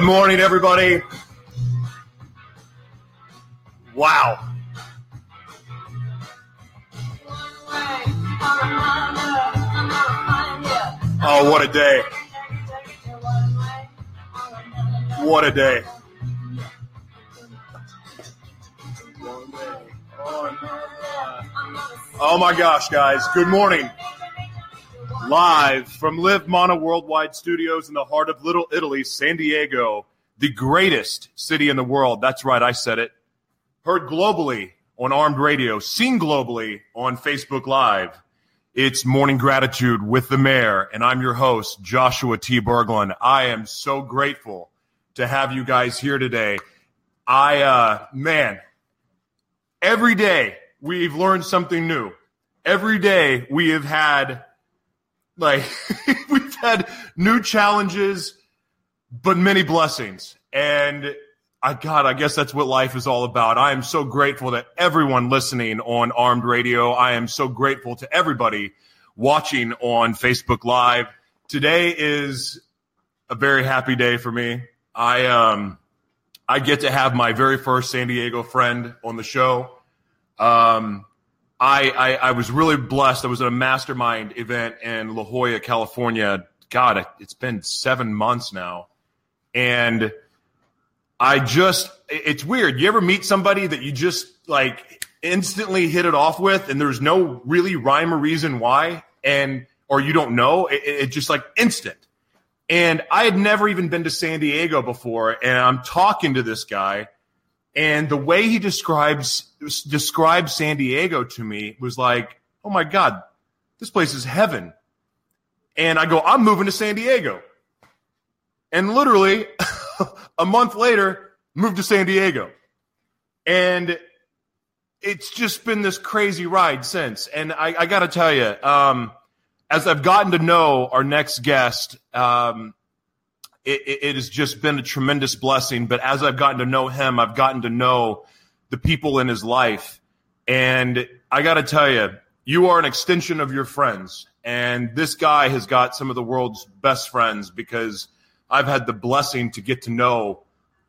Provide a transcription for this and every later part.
Good morning, everybody. Wow. Oh, what a day. What a day. Oh my gosh, guys. Good morning. Live from Live Mana Worldwide Studios in the heart of Little Italy, San Diego, the greatest city in the world. That's right, I said it. Heard globally on Armed Radio, seen globally on Facebook Live. It's Morning Gratitude with the Mayor, and I'm your host, Joshua T. Berglan. I am so grateful to have you guys here today. I, uh, man, every day we've learned something new. Every day we have had, like, we've had new challenges, but many blessings. And I, God, I guess that's what life is all about. I am so grateful to everyone listening on Armed Radio. I am so grateful to everybody watching on Facebook Live. Today is a very happy day for me. I, um, I get to have my very first San Diego friend on the show. Um, I, I, I was really blessed. I was at a mastermind event in La Jolla, California. God, it's been seven months now. And I just, it's weird. You ever meet somebody that you just like instantly hit it off with and there's no really rhyme or reason why and, or you don't know, it, it just like instant. And I had never even been to San Diego before. And I'm talking to this guy and the way he describes, describes San Diego to me was like, Oh my God, this place is heaven. And I go, I'm moving to San Diego. And literally a month later, moved to San Diego. And it's just been this crazy ride since. And I, I got to tell you, um, as I've gotten to know our next guest, um, it, it, has just been a tremendous blessing. But as I've gotten to know him, I've gotten to know the people in his life. And I got to tell you, you are an extension of your friends. And this guy has got some of the world's best friends because I've had the blessing to get to know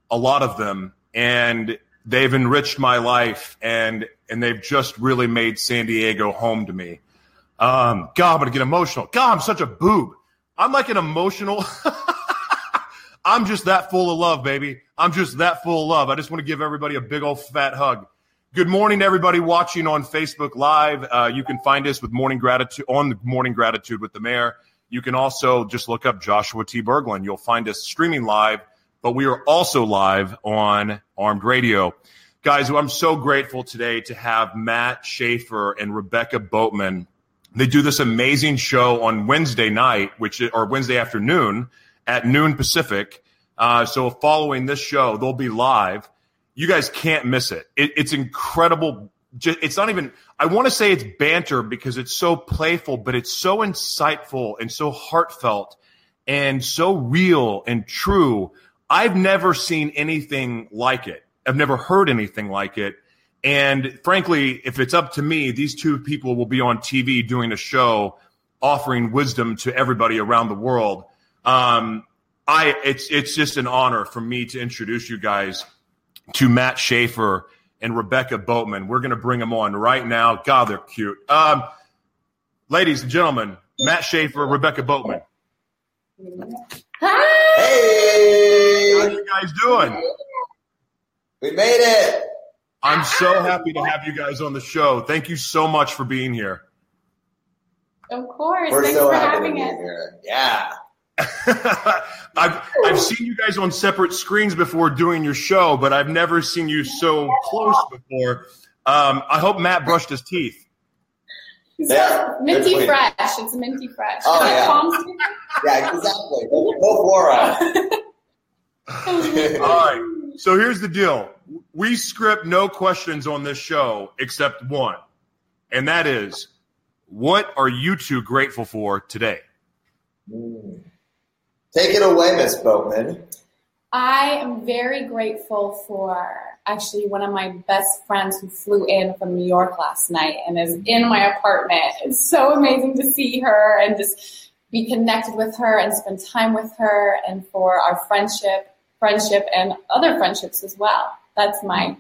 a lot of them and they've enriched my life and and they've just really made San Diego home to me. Um, God, I'm gonna get emotional. God, I'm such a boob. I'm like an emotional. I'm just that full of love, baby. I'm just that full of love. I just want to give everybody a big old fat hug. Good morning, everybody watching on Facebook Live. Uh, you can find us with Morning Gratitude on the Morning Gratitude with the Mayor. You can also just look up Joshua T. Berglan. You'll find us streaming live, but we are also live on Armed Radio. Guys, I'm so grateful today to have Matt Shaffer and Rebecca Boatman. They do this amazing show on Wednesday night, which or Wednesday afternoon at noon Pacific. Uh, so following this show, they'll be live. You guys can't miss it. it it's incredible just, it's not even i want to say it's banter because it's so playful but it's so insightful and so heartfelt and so real and true i've never seen anything like it i've never heard anything like it and frankly if it's up to me these two people will be on tv doing a show offering wisdom to everybody around the world um, i it's it's just an honor for me to introduce you guys to matt shaffer and Rebecca Boatman. We're going to bring them on right now. God, they're cute. Um, ladies and gentlemen, Matt Shaffer, Rebecca Boatman. Hi. Hey. How are you guys doing? We made it. I'm so happy to have you guys on the show. Thank you so much for being here. Of course. We're Thanks so for happy having to be us. here. Yeah. I've I've seen you guys on separate screens before doing your show, but I've never seen you so close before. Um, I hope Matt brushed his teeth. Yeah, minty good fresh. It's minty fresh. Oh, yeah. Yeah, exactly. Go, go Flora. All right. So here's the deal. We script no questions on this show except one, and that is, what are you two grateful for today? Mm. Take it away, Miss Boatman. I am very grateful for actually one of my best friends who flew in from New York last night and is in my apartment. It's so amazing to see her and just be connected with her and spend time with her and for our friendship, friendship and other friendships as well. That's my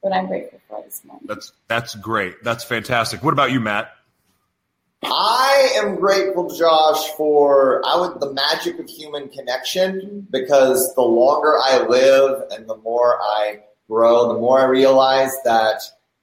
what I'm grateful for this morning. That's that's great. That's fantastic. What about you, Matt? I am grateful, Josh, for I would the magic of human connection because the longer I live and the more I grow, the more I realize that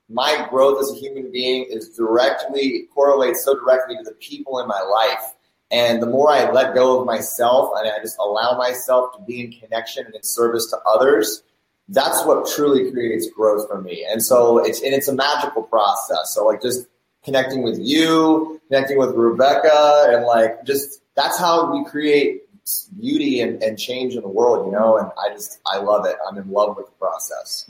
my growth as a human being is directly correlates so directly to the people in my life. And the more I let go of myself and I just allow myself to be in connection and in service to others, that's what truly creates growth for me. And so it's and it's a magical process. So like just connecting with you, connecting with Rebecca, and like just that's how we create beauty and, and change in the world, you know. And I just I love it. I'm in love with the process.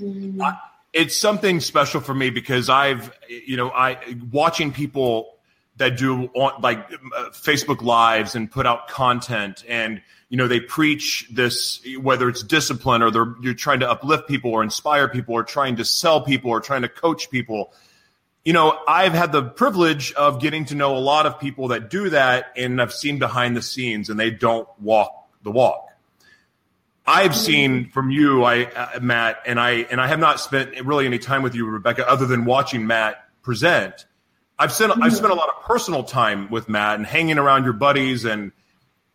It's something special for me because I've, you know, I watching people that do on like uh, Facebook lives and put out content and you know they preach this whether it's discipline or they're you're trying to uplift people or inspire people or trying to sell people or trying to coach people you know i've had the privilege of getting to know a lot of people that do that and i've seen behind the scenes and they don't walk the walk i've seen from you i uh, matt and i and i have not spent really any time with you rebecca other than watching matt present i've spent i've spent a lot of personal time with matt and hanging around your buddies and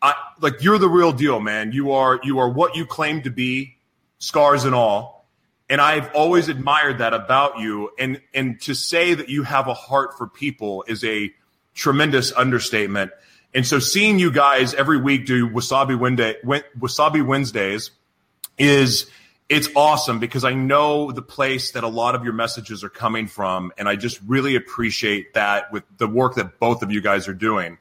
I, like you're the real deal, man. You are you are what you claim to be, scars and all. And I've always admired that about you. And and to say that you have a heart for people is a tremendous understatement. And so seeing you guys every week do Wasabi Wednesday, Wasabi Wednesdays is it's awesome because I know the place that a lot of your messages are coming from, and I just really appreciate that with the work that both of you guys are doing.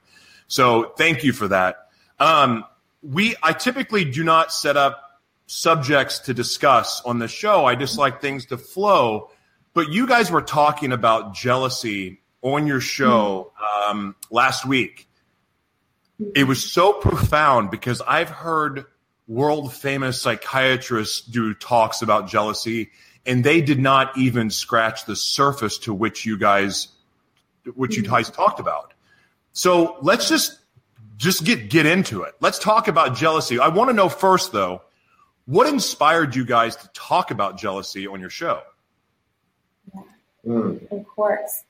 So thank you for that. Um, we I typically do not set up subjects to discuss on the show. I just like things to flow. But you guys were talking about jealousy on your show um, last week. It was so profound because I've heard world famous psychiatrists do talks about jealousy, and they did not even scratch the surface to which you guys, which you guys talked about. So let's just just get get into it. Let's talk about jealousy. I want to know first though, what inspired you guys to talk about jealousy on your show? Mm. Of course.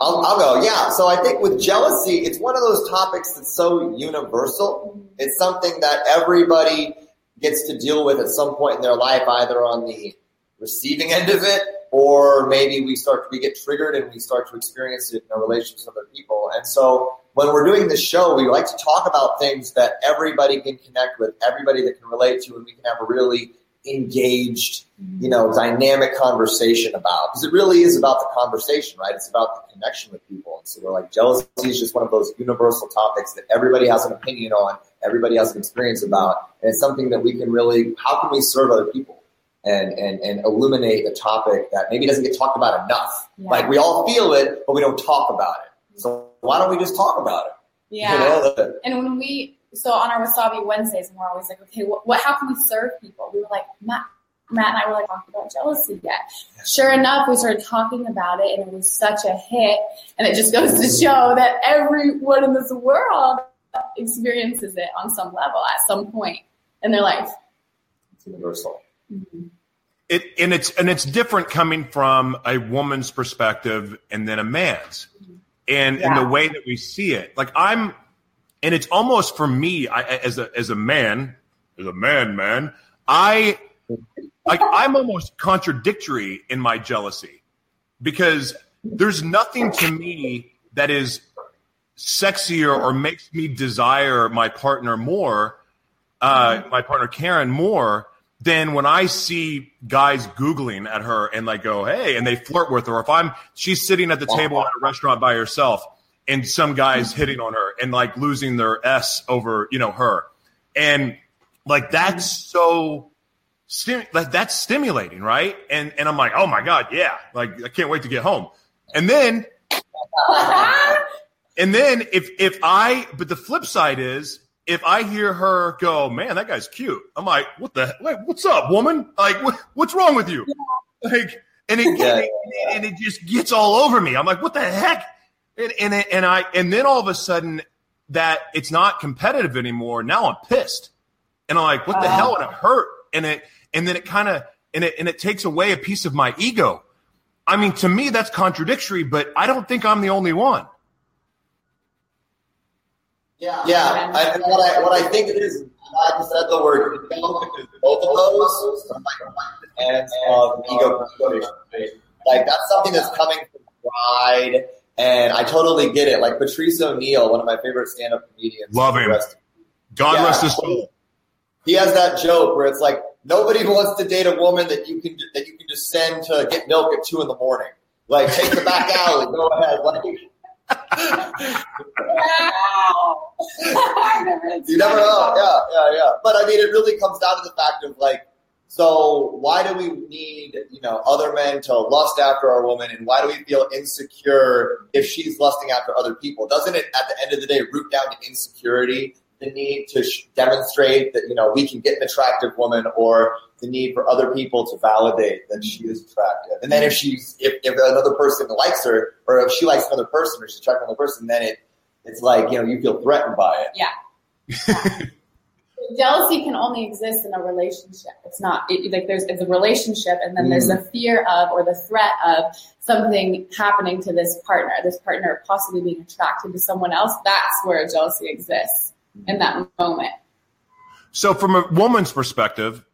I'll, I'll go. Yeah. So I think with jealousy, it's one of those topics that's so universal. It's something that everybody gets to deal with at some point in their life, either on the receiving end of it, or maybe we start we get triggered and we start to experience it in our relationships with other people. And so when we're doing this show, we like to talk about things that everybody can connect with, everybody that can relate to, and we can have a really engaged, you know, dynamic conversation about. Because it really is about the conversation, right? It's about the connection with people. And so we're like, jealousy is just one of those universal topics that everybody has an opinion on, everybody has an experience about, and it's something that we can really, how can we serve other people? And, and, and illuminate a topic that maybe doesn't get talked about enough. Yeah. Like we all feel it, but we don't talk about it. So why don't we just talk about it? Yeah. You know, the, And when we, so on our Wasabi Wednesdays, and we're always like, okay, what, what how can we serve people? We were like, Matt, Matt and I were like talking about jealousy yet. Sure enough, we started talking about it, and it was such a hit. And it just goes to show that everyone in this world experiences it on some level at some point in their life. it's universal. Mm-hmm. It and it's and it's different coming from a woman's perspective and then a man's, mm-hmm. And in the way that we see it. Like I'm, and it's almost for me I, as a as a man, as a man, man. I like I'm almost contradictory in my jealousy because there's nothing to me that is sexier or makes me desire my partner more, uh, my partner Karen more than when I see guys googling at her and like go, hey, and they flirt with her. If I'm she's sitting at the table at a restaurant by herself and some guys hmm. hitting on her and like losing their s over you know her, and like that's hmm. so. Stim- like that's stimulating, right? And and I'm like, oh my god, yeah! Like I can't wait to get home. And then and then if if I but the flip side is if I hear her go, man, that guy's cute. I'm like, what the wait, what's up, woman? Like what, what's wrong with you? Like and it, Yeah, and, it and it just gets all over me. I'm like, what the heck? And and and I and then all of a sudden that it's not competitive anymore. Now I'm pissed. And I'm like, what the Oh. hell? And it hurt. And it and then it kind of and it and it takes away a piece of my ego. I mean, to me, that's contradictory, but I don't think I'm the only one. Yeah, yeah. I, and what I what I think it is, I just said the word ego because both of those are like ends of um, ego. Like that's something that's coming from pride, and I totally get it. Like Patrice O'Neal, one of my favorite stand-up comedians. Love him. Rest- God Yeah. rest his soul. He has that joke where it's like nobody wants to date a woman that you can that you can just send to get milk at two in the morning. Like take the back alley, go ahead. Like You never know. Yeah, yeah, yeah. But I mean, it really comes down to the fact of like, so why do we need, you know, other men to lust after our woman, and why do we feel insecure if she's lusting after other people? Doesn't it, at the end of the day, root down to insecurity? The need to sh- demonstrate that you know we can get an attractive woman, or the need for other people to validate that she is attractive. And then if she's if, if another person likes her, or if she likes another person, or she's attracted to another person, then it it's like you know you feel threatened by it. Yeah. Jealousy can only exist in a relationship. It's not it, like there's it's a relationship, and then there's the mm. fear of or the threat of something happening to this partner, this partner possibly being attracted to someone else. That's where jealousy exists in that moment. So, from a woman's perspective,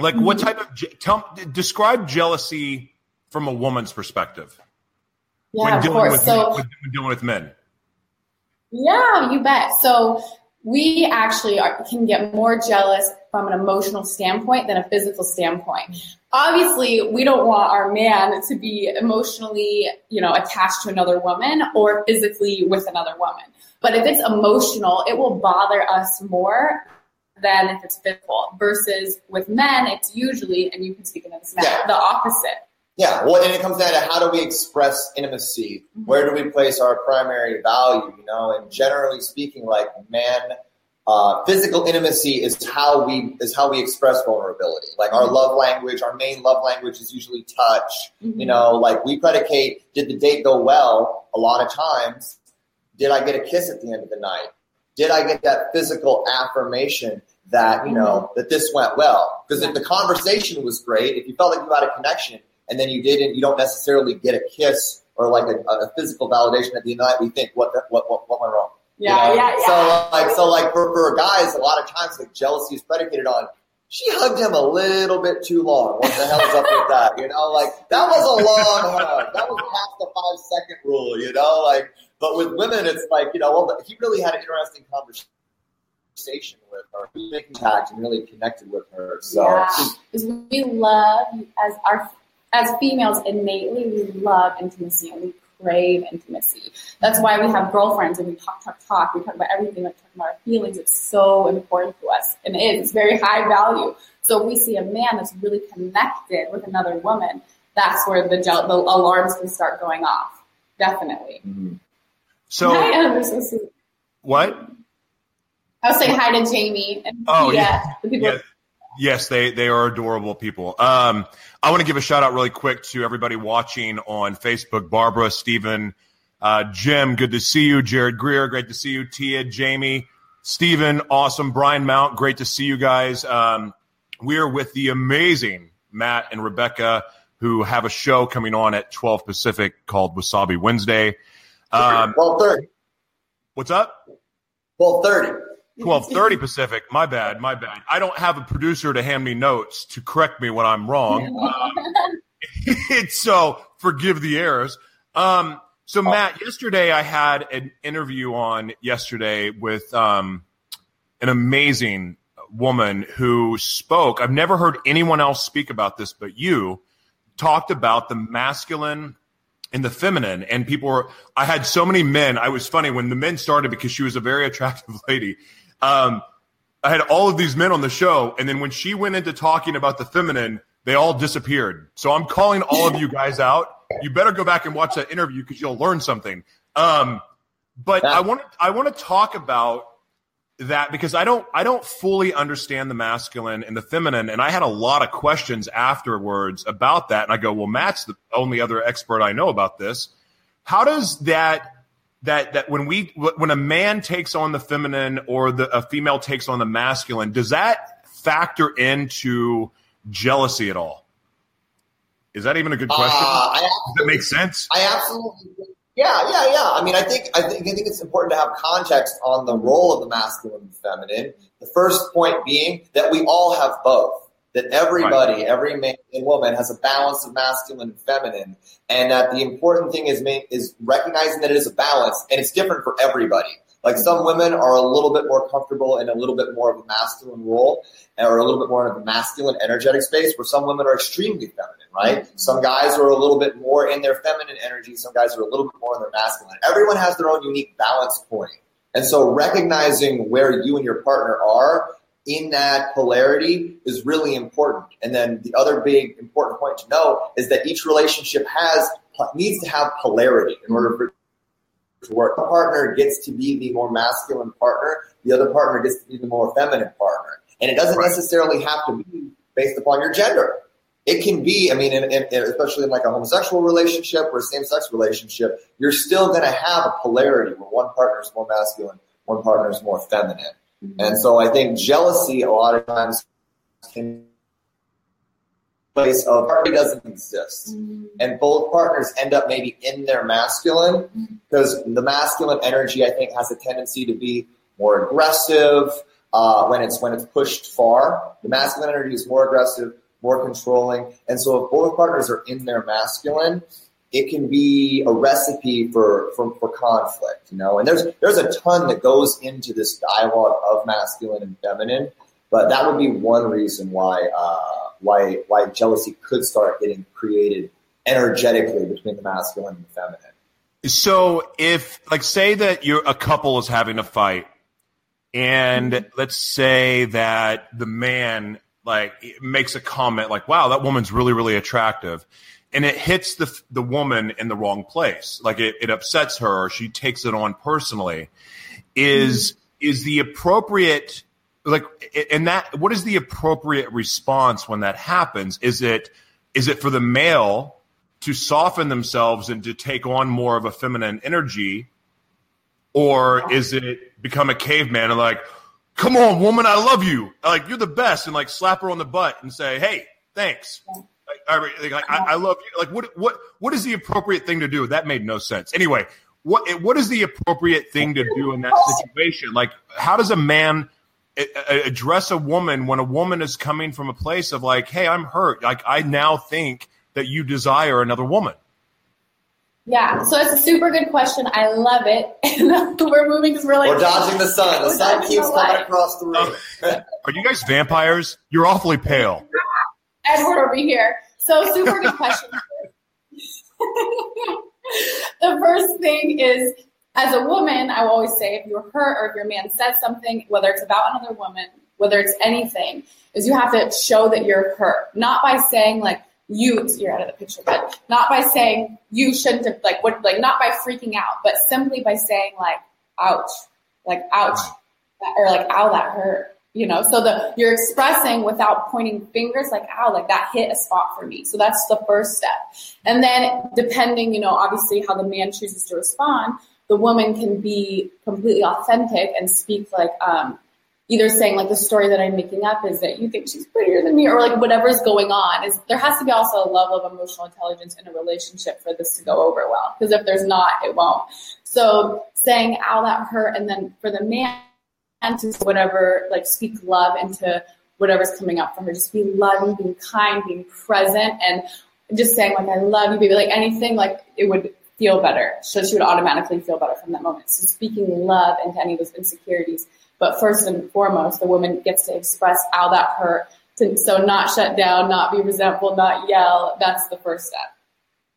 like what Mm-hmm. type of je- tell describe jealousy from a woman's perspective Yeah, when of dealing course. with So when dealing with men. Yeah, you bet. So we actually are, can get more jealous from an emotional standpoint than a physical standpoint. Obviously, we don't want our man to be emotionally, you know, attached to another woman or physically with another woman. But if it's emotional, it will bother us more than if it's physical. Versus with men, it's usually, and you can speak into this now, Yeah. the opposite. Yeah, well, and it comes down to how do we express intimacy? Mm-hmm. Where do we place our primary value? You know, and generally speaking, like man, uh, physical intimacy is how we is how we express vulnerability. Like our mm-hmm. love language, our main love language is usually touch. Mm-hmm. You know, like we predicate: did the date go well? A lot of times, did I get a kiss at the end of the night? Did I get that physical affirmation that you know mm-hmm. that this went well? Because if the conversation was great, if you felt like you had a connection, and then you didn't, you don't necessarily get a kiss or like a, a physical validation at the end of the night. We think, what what what what went wrong? You Yeah, know? yeah, yeah. So like so like for, for guys, a lot of times like jealousy is predicated on she hugged him a little bit too long. What the hell is up with that? You know, like that was a long hug. That was past the five second rule. You know, like but with women, it's like you know, well, he really had an interesting conversation with her. He made contact and really connected with her. So Yeah, we love as our as females innately we love intimacy and we crave intimacy. That's why we have girlfriends and we talk, talk, talk. We talk about everything, like talking about our feelings. It's so important to us, and it is. It's very high value. So if we see a man that's really connected with another woman, that's where the the alarms can start going off. Definitely. So hi, Em, they're so what? I was saying hi to Jamie and Oh, yeah. the people. Yes, yes, they they are adorable people. Um, I want to give a shout out really quick to everybody watching on Facebook. Barbara, Stephen, uh, Jim, good to see you. Jared Greer, great to see you. Tia, Jamie, Stephen, awesome. Brian Mount, great to see you guys. Um, we're with the amazing Matt and Rebecca, who have a show coming on at 12 Pacific called Wasabi Wednesday. Um, well, thirty. what's up? Twelve thirty. Twelve thirty Pacific. My bad. My bad. I don't have a producer to hand me notes to correct me when I'm wrong. Um, so forgive the errors. Um, So Matt, yesterday I had an interview on yesterday with um, an amazing woman who spoke. I've never heard anyone else speak about this, but you talked about the masculine and the feminine. And people were, I had so many men. I was funny when the men started because she was a very attractive lady. Um, I had all of these men on the show. And then when she went into talking about the feminine, they all disappeared. So I'm calling all of you guys out. You better go back and watch that interview because you'll learn something. Um, but I want i want to talk about that because I don't I don't fully understand the masculine and the feminine, and I had a lot of questions afterwards about that. And I go, well, Matt's the only other expert I know about this. How does that that that when we when a man takes on the feminine or the a female takes on the masculine, does that factor into jealousy at all? Is that even a good question? Uh, does that make sense? I absolutely yeah, yeah, yeah. I mean, I think I think I think it's important to have context on the role of the masculine and feminine. The first point being that we all have both. That everybody, right. every man and woman has a balance of masculine and feminine, and that the important thing is is recognizing that it is a balance, and it's different for everybody. Like some women are a little bit more comfortable in a little bit more of a masculine role, or a little bit more in a masculine energetic space, where some women are extremely feminine, right? Mm-hmm. Some guys are a little bit more in their feminine energy, some guys are a little bit more in their masculine. Everyone has their own unique balance point. And so recognizing where you and your partner are in that polarity is really important. And then the other big important point to know is that each relationship has needs to have polarity in order for work. One partner gets to be the more masculine partner, the other partner gets to be the more feminine partner. And it doesn't right. necessarily have to be based upon your gender. It can be, I mean, in, in, especially in like a homosexual relationship or a same sex relationship, you're still going to have a polarity where one partner is more masculine, one partner is more feminine. Mm-hmm. And so I think jealousy a lot of times can place of party doesn't exist. Mm-hmm. And both partners end up maybe in their masculine because the masculine energy, I think, has a tendency to be more aggressive uh, when it's when it's pushed far. The masculine energy is more aggressive, more controlling. And so if both partners are in their masculine, it can be a recipe for, for, for conflict, you know, and there's, there's a ton that goes into this dialogue of masculine and feminine, but that would be one reason why, uh, why why jealousy could start getting created energetically between the masculine and the feminine. So if like say that you're a couple is having a fight and mm-hmm. let's say that the man like makes a comment like wow that woman's really really attractive and it hits the the woman in the wrong place like it, it upsets her or she takes it on personally is mm-hmm. is the appropriate like and that what is the appropriate response when that happens? Is it is it for the male to soften themselves and to take on more of a feminine energy? Or is it become a caveman and like come on woman i love you. Like you're the best and like slap her on the butt and say hey thanks. Like, I, like, I, I love you. Like what what what is the appropriate thing to do? That made no sense. Anyway what what is the appropriate thing to do in that situation? Like how does a man address a woman when a woman is coming from a place of like, hey, I'm hurt. Like I now think that you desire another woman. Yeah, so it's a super good question. I love it. we're moving because we're like we're dodging the sun. The sun keeps coming across the room. Are you guys vampires? You're awfully pale. Edward over here. So super good question. the first thing is as a woman, I will always say if you're hurt or if your man says something, whether it's about another woman, whether it's anything, is you have to show that you're hurt. Not by saying like you you're out of the picture, but not by saying you shouldn't have like what like not by freaking out, but simply by saying like ouch, like ouch, or like ow that hurt. You know, so the you're expressing without pointing fingers, like ow, like that hit a spot for me. So that's the first step. And then depending, you know, obviously how the man chooses to respond, the woman can be completely authentic and speak like um, either saying like the story that I'm making up is that you think she's prettier than me or like whatever's going on. Is there has to be also a level of emotional intelligence in a relationship for this to go over well because if there's not it won't. So saying ow that hurt and then for the man to whatever like speak love into whatever's coming up for her just be loving being kind being present and just saying like I love you baby like anything like it would feel better. So she would automatically feel better from that moment. So speaking love into any of those insecurities. But first and foremost, the woman gets to express how that hurt. So not shut down, not be resentful, not yell. That's the first step.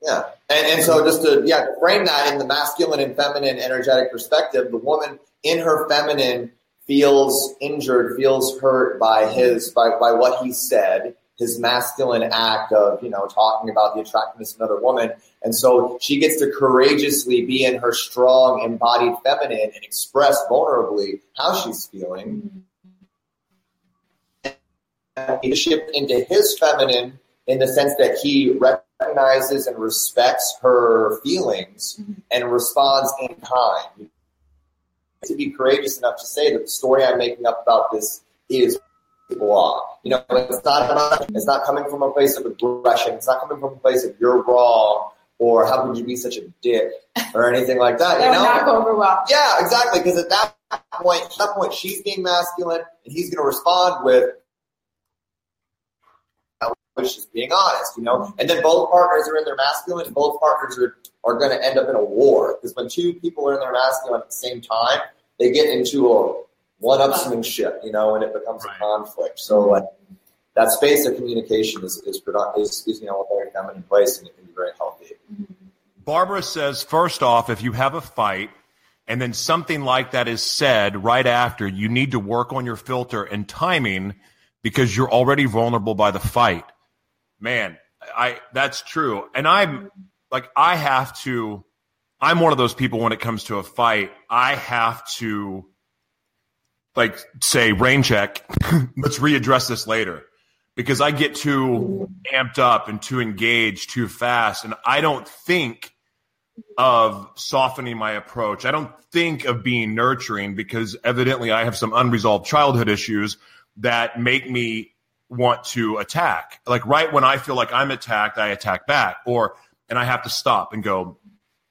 Yeah. And, and so just to yeah, frame that in the masculine and feminine energetic perspective, the woman in her feminine feels injured, feels hurt by his by, by what he said, his masculine act of, you know, talking about the attractiveness of another woman. And so she gets to courageously be in her strong, embodied feminine and express vulnerably how she's feeling. He shift into his feminine in the sense that he recognizes and respects her feelings and responds in kind. To be courageous enough to say that the story I'm making up about this is You know, it's not about, it's not coming from a place of aggression. It's not coming from a place of you're wrong or how could you be such a dick or anything like that. you know, not go over well. Yeah, exactly. Because at that point, at that point, she's being masculine, and he's going to respond with which is being honest, you know. And then both partners are in their masculine, and both partners are, are going to end up in a war because when two people are in their masculine at the same time, they get into a one-upsmanship, you know, and it becomes right. a conflict. So like that space of communication is is, is, is you know a very feminine place, and it can be very healthy. Mm-hmm. Barbara says, first off, if you have a fight. And then something like that is said right after, you need to work on your filter and timing because you're already vulnerable by the fight man, I that's true. And I'm like I have to I'm one of those people when it comes to a fight, I have to like say rain check, let's readdress this later. Because I get too amped up and too engaged too fast and I don't think of softening my approach. I don't think of being nurturing because evidently I have some unresolved childhood issues that make me want to attack. Like right when I feel like I'm attacked, I attack back. Or and I have to stop and go,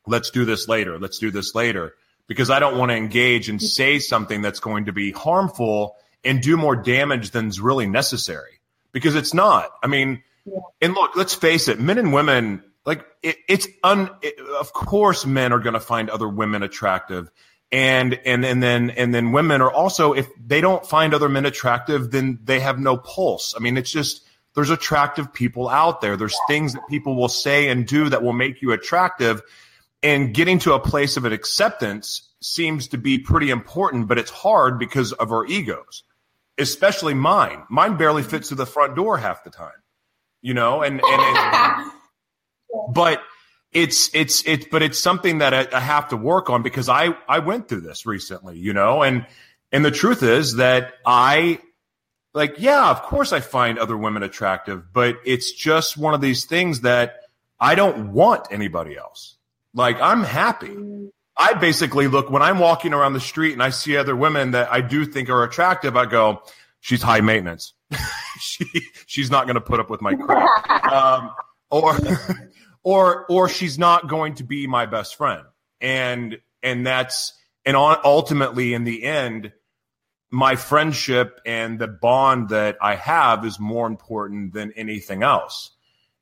let's do this later. Let's do this later. Because I don't want to engage and mm-hmm. say something that's going to be harmful and do more damage than's really necessary. Because it's not. I mean, yeah. and look, let's face it, men and women, like it, it's un, it, of course men are going to find other women attractive and and and then and then women are also if they don't find other men attractive then they have no pulse i mean it's just there's attractive people out there there's things that people will say and do that will make you attractive and getting to a place of an acceptance seems to be pretty important but it's hard because of our egos especially mine mine barely fits through the front door half the time you know and and, and but it's it's it's but it's something that I, I, have to work on because I I went through this recently, you know, and and the truth is that I like yeah, of course I find other women attractive, but it's just one of these things that I don't want anybody else. Like I'm happy. I basically look when I'm walking around the street and I see other women that I do think are attractive, I go, she's high maintenance. she she's not going to put up with my crap. Um, or or or she's not going to be my best friend and and that's and ultimately in the end my friendship and the bond that i have is more important than anything else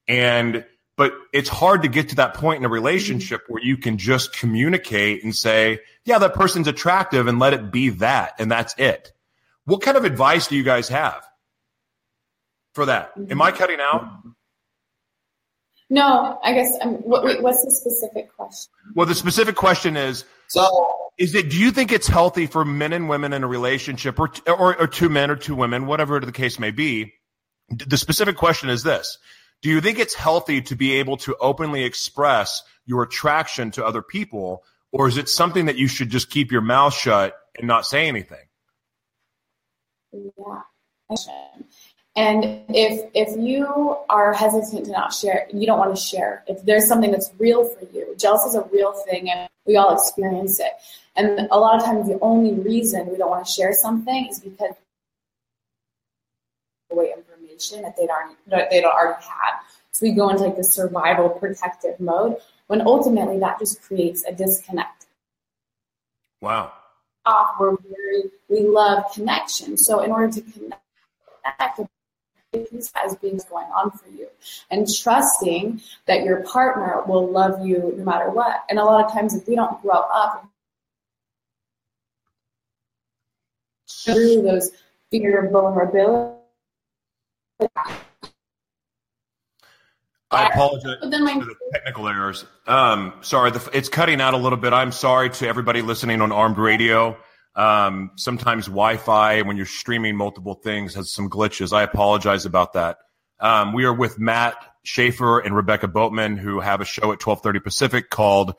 and but it's hard to get to that point in a relationship mm-hmm. where you can just communicate and say yeah that person's attractive and let it be that and that's it what kind of advice do you guys have for that mm-hmm. am i cutting out mm-hmm. no, I guess. Um, what, what's the specific question? Well, the specific question is: so is it? Do you think it's healthy for men and women in a relationship, or or, or two men or two women, whatever the case may be? The specific question is this: Do you think it's healthy to be able to openly express your attraction to other people, or is it something that you should just keep your mouth shut and not say anything? Yeah. And if if you are hesitant to not share, you don't want to share. If there's something that's real for you, jealousy is a real thing, and we all experience it. And a lot of times, the only reason we don't want to share something is because away information that they'd already that they'd already had. So we go into like the survival protective mode when ultimately that just creates a disconnect. Wow. Off, we're very we love connection. So in order to connect as being going on for you and trusting that your partner will love you no matter what. And a lot of times if we don't grow up through those fear of vulnerability. I apologize for the technical errors. Um, sorry, the, it's cutting out a little bit. I'm sorry to everybody listening on Armed Radio. Um, sometimes Wi-Fi, when you're streaming multiple things, has some glitches. I apologize about that. Um, we are with Matt Shaffer and Rebecca Boatman, who have a show at 12:30 Pacific called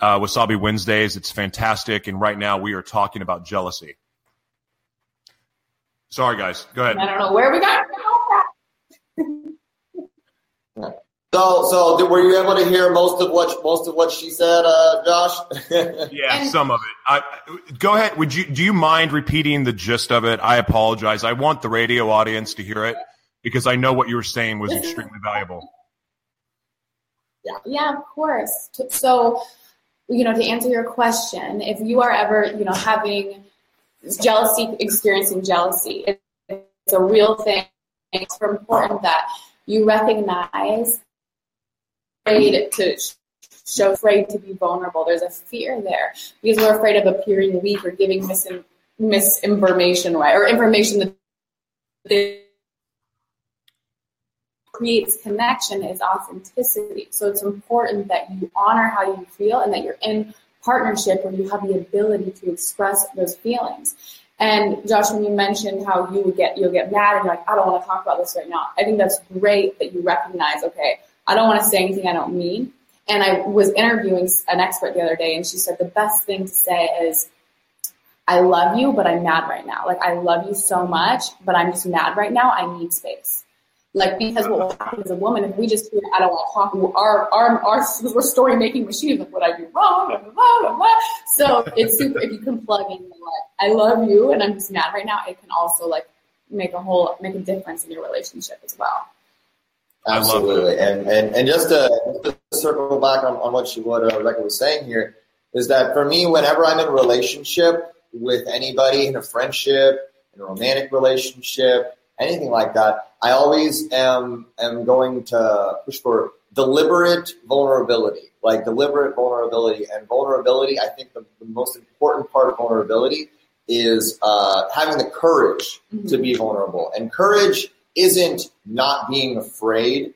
uh, Wasabi Wednesdays. It's fantastic, and right now we are talking about jealousy. Sorry, guys. Go ahead. I don't know where we got. So, so were you able to hear most of what most of what she said, uh, Josh? yeah, some of it. I, go ahead. Would you do you mind repeating the gist of it? I apologize. I want the radio audience to hear it because I know what you were saying was extremely valuable. Yeah, yeah, of course. So, you know, to answer your question, if you are ever, you know, having jealousy, experiencing jealousy, it's a real thing. It's important that you recognize afraid to show afraid to be vulnerable. There's a fear there because we're afraid of appearing weak or giving mis- misinformation, right? Or information that creates connection is authenticity. So it's important that you honor how you feel and that you're in partnership where you have the ability to express those feelings. And Josh, when you mentioned how you would get you'll get mad and you're like, I don't want to talk about this right now. I think that's great that you recognize, okay, I don't want to say anything I don't mean. And I was interviewing an expert the other day, and she said the best thing to say is, I love you, but I'm mad right now. Like, I love you so much, but I'm just mad right now. I need space. Like, because what will happen as a woman, if we just I don't want to talk, our, our, our, we're story making machines, like, what I do wrong, blah, blah, blah. So it's super, if you can plug in, like, I love you, and I'm just mad right now, it can also, like, make a whole, make a difference in your relationship as well. Absolutely, and, and and just to, circle back on, on what she what uh, Rebecca was saying here is that for me, whenever I'm in a relationship with anybody, in a friendship, in a romantic relationship, anything like that, I always am am going to push for deliberate vulnerability, like deliberate vulnerability and vulnerability. I think the, the most important part of vulnerability is uh, having the courage mm-hmm. to be vulnerable, and courage isn't not being afraid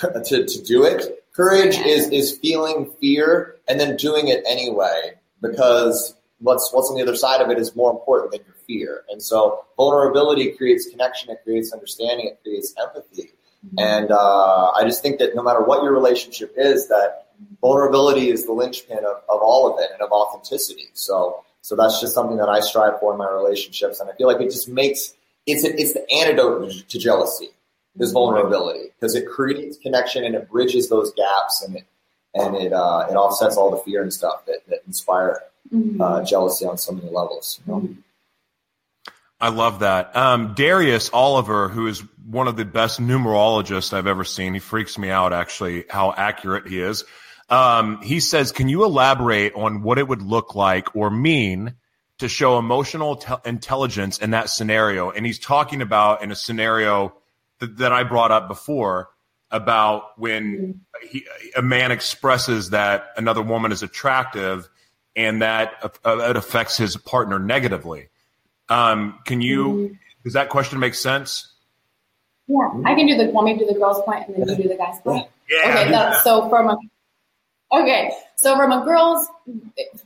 to, to do it. Courage is, is feeling fear and then doing it anyway because what's, what's on the other side of it is more important than your fear. And so vulnerability creates connection, it creates understanding, it creates empathy. Mm-hmm. And uh, I just think that no matter what your relationship is, that vulnerability is the linchpin of, of all of it and of authenticity. So, so that's just something that I strive for in my relationships. And I feel like it just makes it's a, it's the antidote to jealousy, this vulnerability, because it creates connection and it bridges those gaps and it and it uh, it offsets all the fear and stuff that, that inspire mm-hmm. uh, jealousy on so many levels. You know? Mm-hmm. I love that. Um, Darius Oliver, who is one of the best numerologists I've ever seen, he freaks me out actually how accurate he is. Um, he says, "Can you elaborate on what it would look like or mean?" To show emotional te- intelligence in that scenario. And he's talking about in a scenario that, that I brought up before about when he, a man expresses that another woman is attractive and that uh, it affects his partner negatively. Um, can you, mm-hmm. does that question make sense? Yeah, I can do the, want me to do the girl's point and then you do the guy's point? Yeah. Okay, that's, so from a, okay, so from a girl's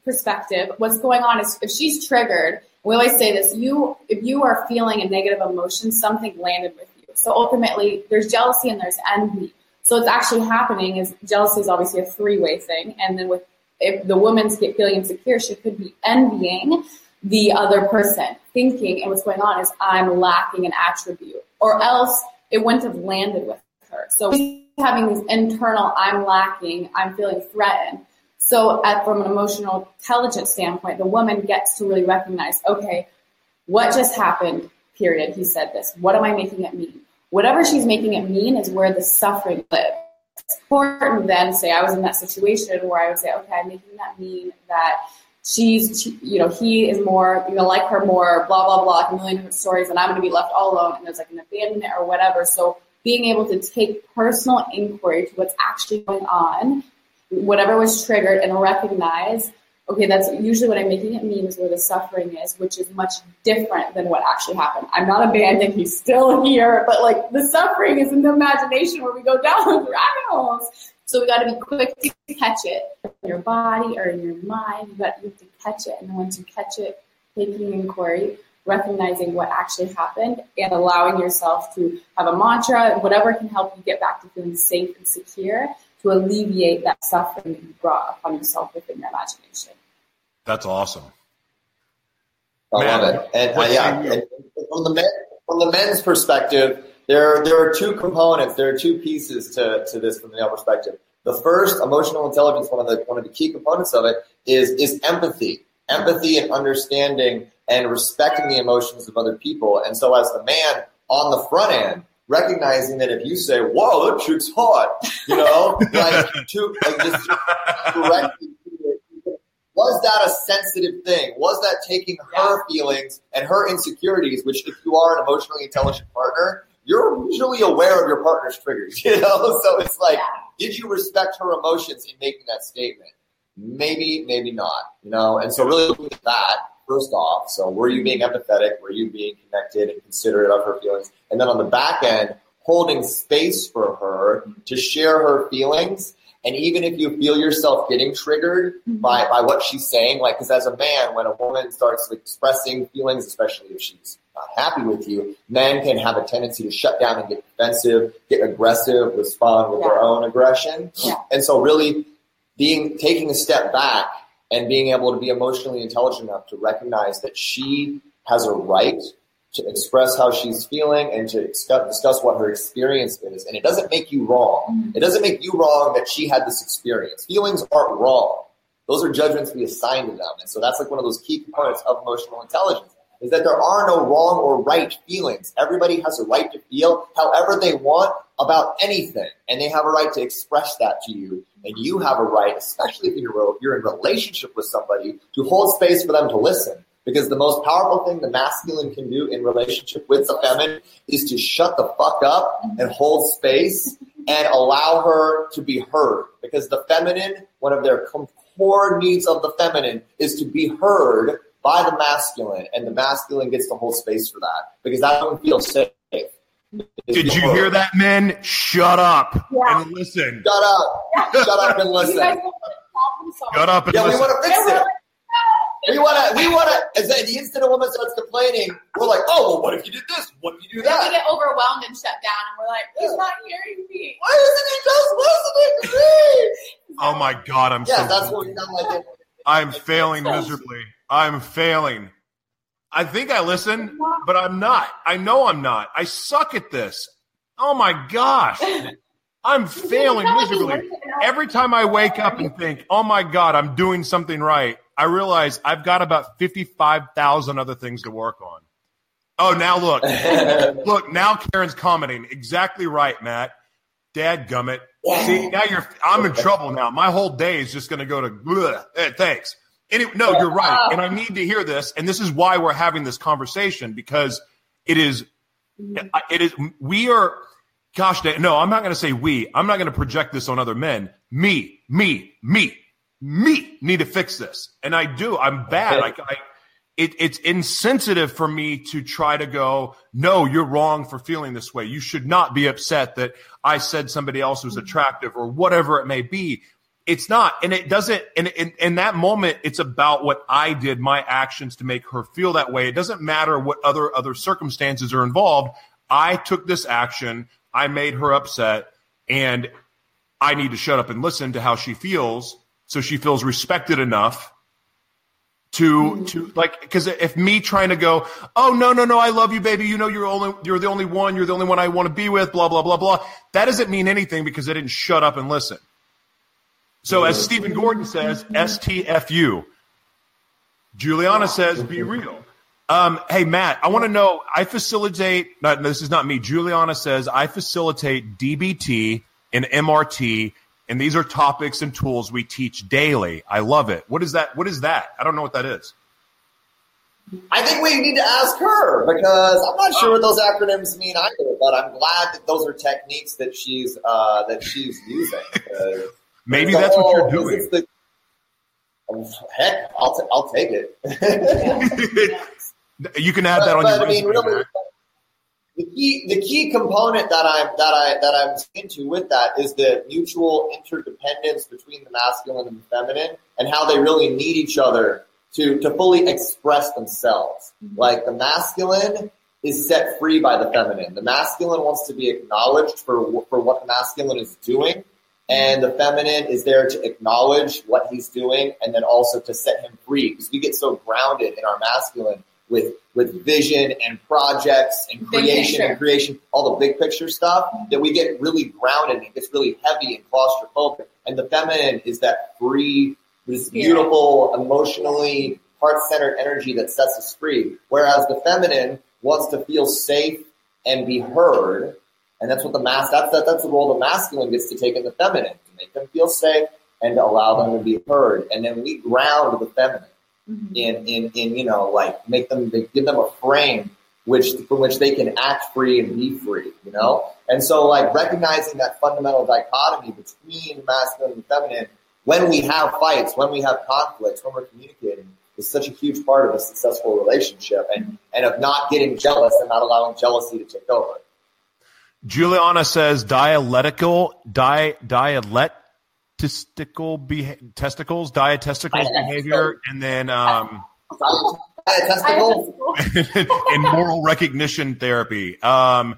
perspective, what's going on is if she's triggered, we always say this, you if you are feeling a negative emotion, something landed with you. So ultimately there's jealousy and there's envy. So what's actually happening is jealousy is obviously a three-way thing. And then with if the woman's feeling insecure, she could be envying the other person, thinking, and what's going on is I'm lacking an attribute, or else it wouldn't have landed with her. So having these internal, I'm lacking, I'm feeling threatened. So at, from an emotional intelligence standpoint, the woman gets to really recognize, okay, what just happened, period. He said this. What am I making it mean? Whatever she's making it mean is where the suffering lives. It's important then say I was in that situation where I would say, okay, I'm making that mean that she's, she, you know, he is more, you know, like her more, blah, blah, blah, like a million different stories, and I'm going to be left all alone, and there's like an abandonment or whatever. So being able to take personal inquiry to what's actually going on, whatever was triggered, and recognize, okay, that's usually what I'm making it mean is where the suffering is, which is much different than what actually happened. I'm not abandoned, he's still here, but like the suffering is in the imagination where we go down the rabbit holes. So we got to be quick to catch it in your body or in your mind. You got you have to catch it, and once you catch it, taking inquiry, recognizing what actually happened, and allowing yourself to have a mantra, whatever can help you get back to feeling safe and secure to alleviate that suffering that you brought upon yourself within your imagination. That's awesome. I Man, love it. And uh, yeah, and from the men, from the men's perspective, there there are two components. There are two pieces to, to this from the male perspective. The first, emotional intelligence, one of the one of the key components of it is is empathy, empathy and understanding and respecting the emotions of other people. And so, as the man on the front end, recognizing that if you say, "Whoa, that chick's hot," you know, like to like just correctly was that a sensitive thing? Was that taking her feelings and her insecurities, which if you are an emotionally intelligent partner, you're usually aware of your partner's triggers, you know? So it's like, did you respect her emotions in making that statement? Maybe, maybe not, you know? And so really looking at that, first off, so were you being empathetic? Were you being connected and considerate of her feelings? And then on the back end, holding space for her to share her feelings and even if you feel yourself getting triggered mm-hmm. by, by what she's saying, like, because as a man, when a woman starts expressing feelings, especially if she's not happy with you, men can have a tendency to shut down and get defensive, get aggressive, respond with their own aggression. Yeah. And so, really, being taking a step back and being able to be emotionally intelligent enough to recognize that she has a right to express how she's feeling and to discuss, what her experience is. And it doesn't make you wrong. Mm-hmm. It doesn't make you wrong that she had this experience. Feelings aren't wrong. Those are judgments we assign to them. And so that's like one of those key components of emotional intelligence is that there are no wrong or right feelings. Everybody has a right to feel however they want about anything. And they have a right to express that to you. And you have a right, especially if you're, you're in relationship with somebody, to hold space for them to listen. Because the most powerful thing the masculine can do in relationship with the feminine is to shut the fuck up and hold space and allow her to be heard. Because the feminine, one of their core needs of the feminine is to be heard by the masculine, and the masculine gets to hold space for that because that one feels safe. Did you hear that, men? Shut up Yeah. and listen. Shut up! Shut up and listen. guys want to problem. Shut up and Yeah, we want to fix it. We want to. We want to. As the instant a woman starts complaining, we're like, "Oh, well, what if you did this? What if you do Then we get overwhelmed and shut down, and we're like, he's not hearing me. Why isn't he just listening to me?" Oh my God, I'm Yeah, so. that's what we sound like. I'm failing miserably. I'm failing. I think I listen, but I'm not. I know I'm not. I suck at this. Oh my gosh. I'm failing miserably. Every time I wake up and think, oh my God, I'm doing something right, I realize I've got about 55,000 other things to work on. Oh, now look. Look, now Karen's commenting. Exactly right, Matt. Dad gummit. See, now you're, I'm in trouble now. My whole day is just going to go to, bleh. Eh, thanks. Anyway, no, you're right. And I need to hear this. And this is why we're having this conversation because it is, mm-hmm. it is, we are, gosh, no, I'm not going to say we. I'm not going to project this on other men. Me, me, me, me need to fix this. And I do. I'm bad. Like I, it, it's insensitive for me to try to go, no, you're wrong for feeling this way. You should not be upset that I said somebody else was mm-hmm. attractive or whatever it may be. It's not. And it doesn't, and in, that moment, it's about what I did, my actions to make her feel that way. It doesn't matter what other, other circumstances are involved. I took this action. I made her upset and I need to shut up and listen to how she feels. So she feels respected enough to to like because if me trying to go oh no no no i love you baby you know you're only you're the only one you're the only one i want to be with blah blah blah blah that doesn't mean anything because i didn't shut up and listen so as stephen gordon says stfu juliana says be real um, hey matt i want to know i facilitate not, this is not me juliana says i facilitate dbt and mrt and these are topics and tools we teach daily. I love it. What is that? What is that? I don't know what that is. I think we need to ask her because I'm not sure what those acronyms mean either. But I'm glad that those are techniques that she's uh, that she's using. Maybe that's what you're doing. The, heck, I'll t- I'll take it. you can add but, that on but, your. I mean, really, the key the key component that I'm that I that I'm into with that is the mutual interdependence between the masculine and the feminine and how they really need each other to, to fully express themselves. Mm-hmm. Like the masculine is set free by the feminine. The masculine wants to be acknowledged for, for what the masculine is doing. And the feminine is there to acknowledge what he's doing and then also to set him free because we get so grounded in our masculine with, with vision and projects and creation and creation, all the big picture stuff that we get really grounded and it gets really heavy and claustrophobic. And the feminine is that free this beautiful, emotionally heart-centered energy that sets us free. Whereas the feminine wants to feel safe and be heard. And that's what the mass, that's, that, that's the role the masculine gets to take in the feminine, to make them feel safe and to allow them to be heard. And then we ground the feminine mm-hmm. in, in, in, you know, like make them, give them a frame which, from which they can act free and be free, you know? And so like recognizing that fundamental dichotomy between masculine and feminine when we have fights, when we have conflicts, when we're communicating, is such a huge part of a successful relationship and, and of not getting jealous and not allowing jealousy to take over. Juliana says dialectical, di, dialectistical beha- testicles, diatesticles behavior, and then um, and moral recognition therapy. Um,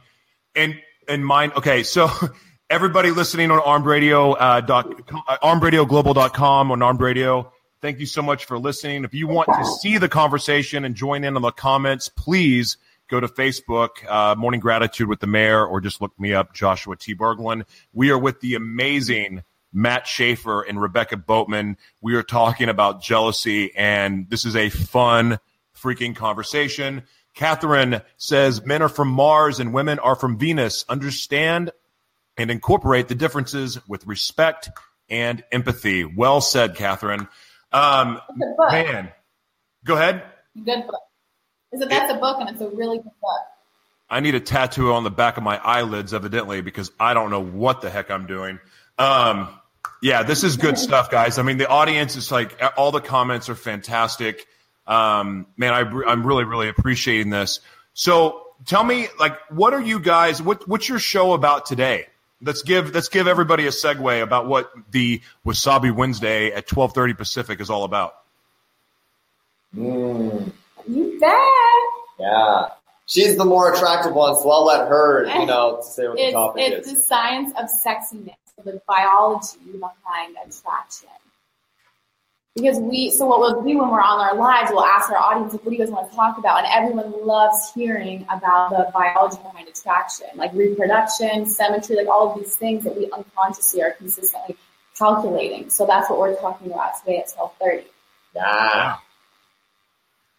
and and mind. Okay, so everybody listening on armed radio, uh, dot, uh, armedradioglobal.com on armed radio. Thank you so much for listening. If you want to see the conversation and join in on the comments, please go to Facebook, uh, Morning Gratitude with the Mayor, or just look me up, Joshua T. Berglan. We are with the amazing Matt Shaffer and Rebecca Boatman. We are talking about jealousy, and this is a fun, freaking conversation. Catherine says men are from Mars and women are from Venus. Understand and incorporate the differences with respect and empathy. Well said, Catherine. Um, man, go ahead. Good book. Is it that's a book and it's a really good book. I need a tattoo on the back of my eyelids, evidently, because I don't know what the heck I'm doing. Um, yeah, this is good stuff, guys. I mean, the audience is like all the comments are fantastic. Um, man, I, I'm really, really appreciating this. So, tell me, like, what are you guys? What, what's your show about today? let's give let's give everybody a segue about what the Wasabi Wednesday at twelve thirty Pacific is all about. Mm. You bet. Yeah. She's the more attractive one, so I'll let her, you know, say what the topic it's is. It's the science of sexiness, the biology behind attraction. Because we, so what we'll do when we're on our lives, we'll ask our audience, what do you guys want to talk about? And everyone loves hearing about the biology behind attraction, like reproduction, symmetry, like all of these things that we unconsciously are consistently calculating. So that's what we're talking about today at 1230. Yeah.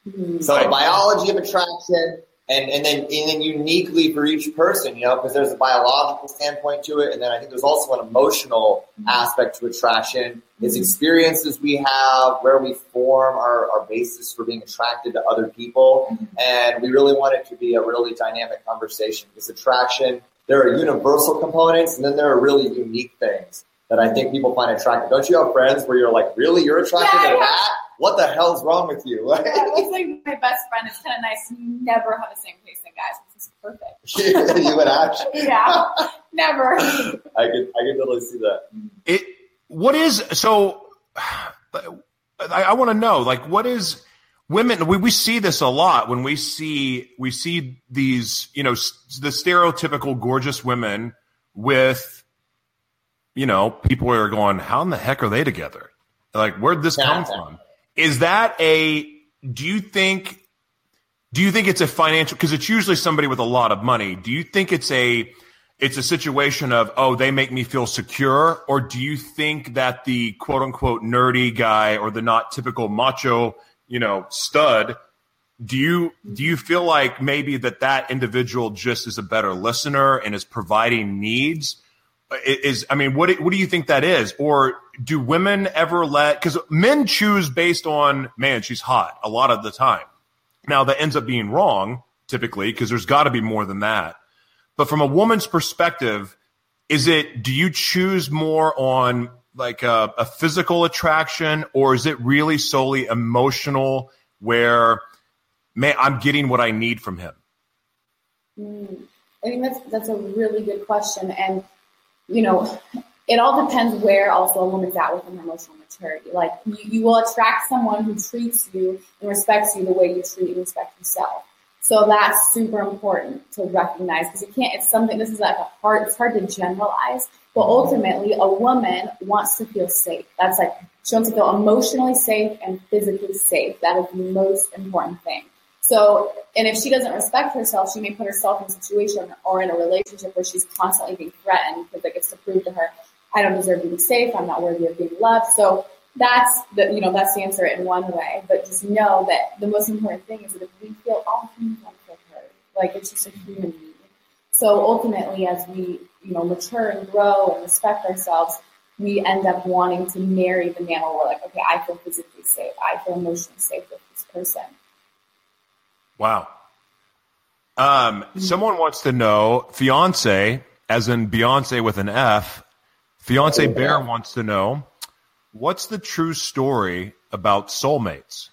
Mm-hmm. So the biology of attraction, and and then and then uniquely for each person, you know, because there's a biological standpoint to it, and then I think there's also an emotional mm-hmm. aspect to attraction. It's experiences we have where we form our, our basis for being attracted to other people, mm-hmm. and we really want it to be a really dynamic conversation. Because attraction, there are universal components, and then there are really unique things that I think people find attractive. Don't you have friends where you're like, really, you're attracted yeah, to that? What the hell's wrong with you? yeah, it like my best friend. It's kind of nice. You never have the same taste in guys. This is perfect. you would actually. yeah, never. I could, I could totally see that. It. What is so? I, I want to know, like, what is women? We we see this a lot when we see we see these, you know, the stereotypical gorgeous women with, you know, people are going, how in the heck are they together? Like, where'd this come from? Is that a? Do you think? Do you think it's a financial? Because it's usually somebody with a lot of money. Do you think it's a? It's a situation of oh they make me feel secure, or do you think that the quote unquote nerdy guy or the not typical macho you know stud do you do you feel like maybe that that individual just is a better listener and is providing needs is I mean, what what do you think that is? Or do women ever let because men choose based on man, she's hot a lot of the time. Now that ends up being wrong typically because there's got to be more than that. But from a woman's perspective, is it do you choose more on like a, a physical attraction or is it really solely emotional where man, I'm getting what I need from him? Mm, I mean, that's that's a really good question and you know, it all depends where also a woman's at with her emotional maturity. Like you, you will attract someone who treats you and respects you the way you treat and respect yourself. So that's super important to recognize because you can't, it's something, this is like a hard, it's hard to generalize, but ultimately a woman wants to feel safe. That's like, she wants to feel emotionally safe and physically safe. That is the most important thing. So, and if she doesn't respect herself, she may put herself in a situation or in a relationship where she's constantly being threatened because it gets to prove to her, I don't deserve to be safe. I'm not worthy of being loved. So that's the, you know, that's the answer in one way. But just know that the most important thing is that if we feel all humans feel heard, like it's just a human need. So ultimately, as we, you know, mature and grow and respect ourselves, we end up wanting to marry the man where we're like, okay, I feel physically safe. I feel emotionally safe with this person. Wow. Um, someone wants to know fiance, as in Beyonce with an F. Fiance Bear wants to know what's the true story about soulmates?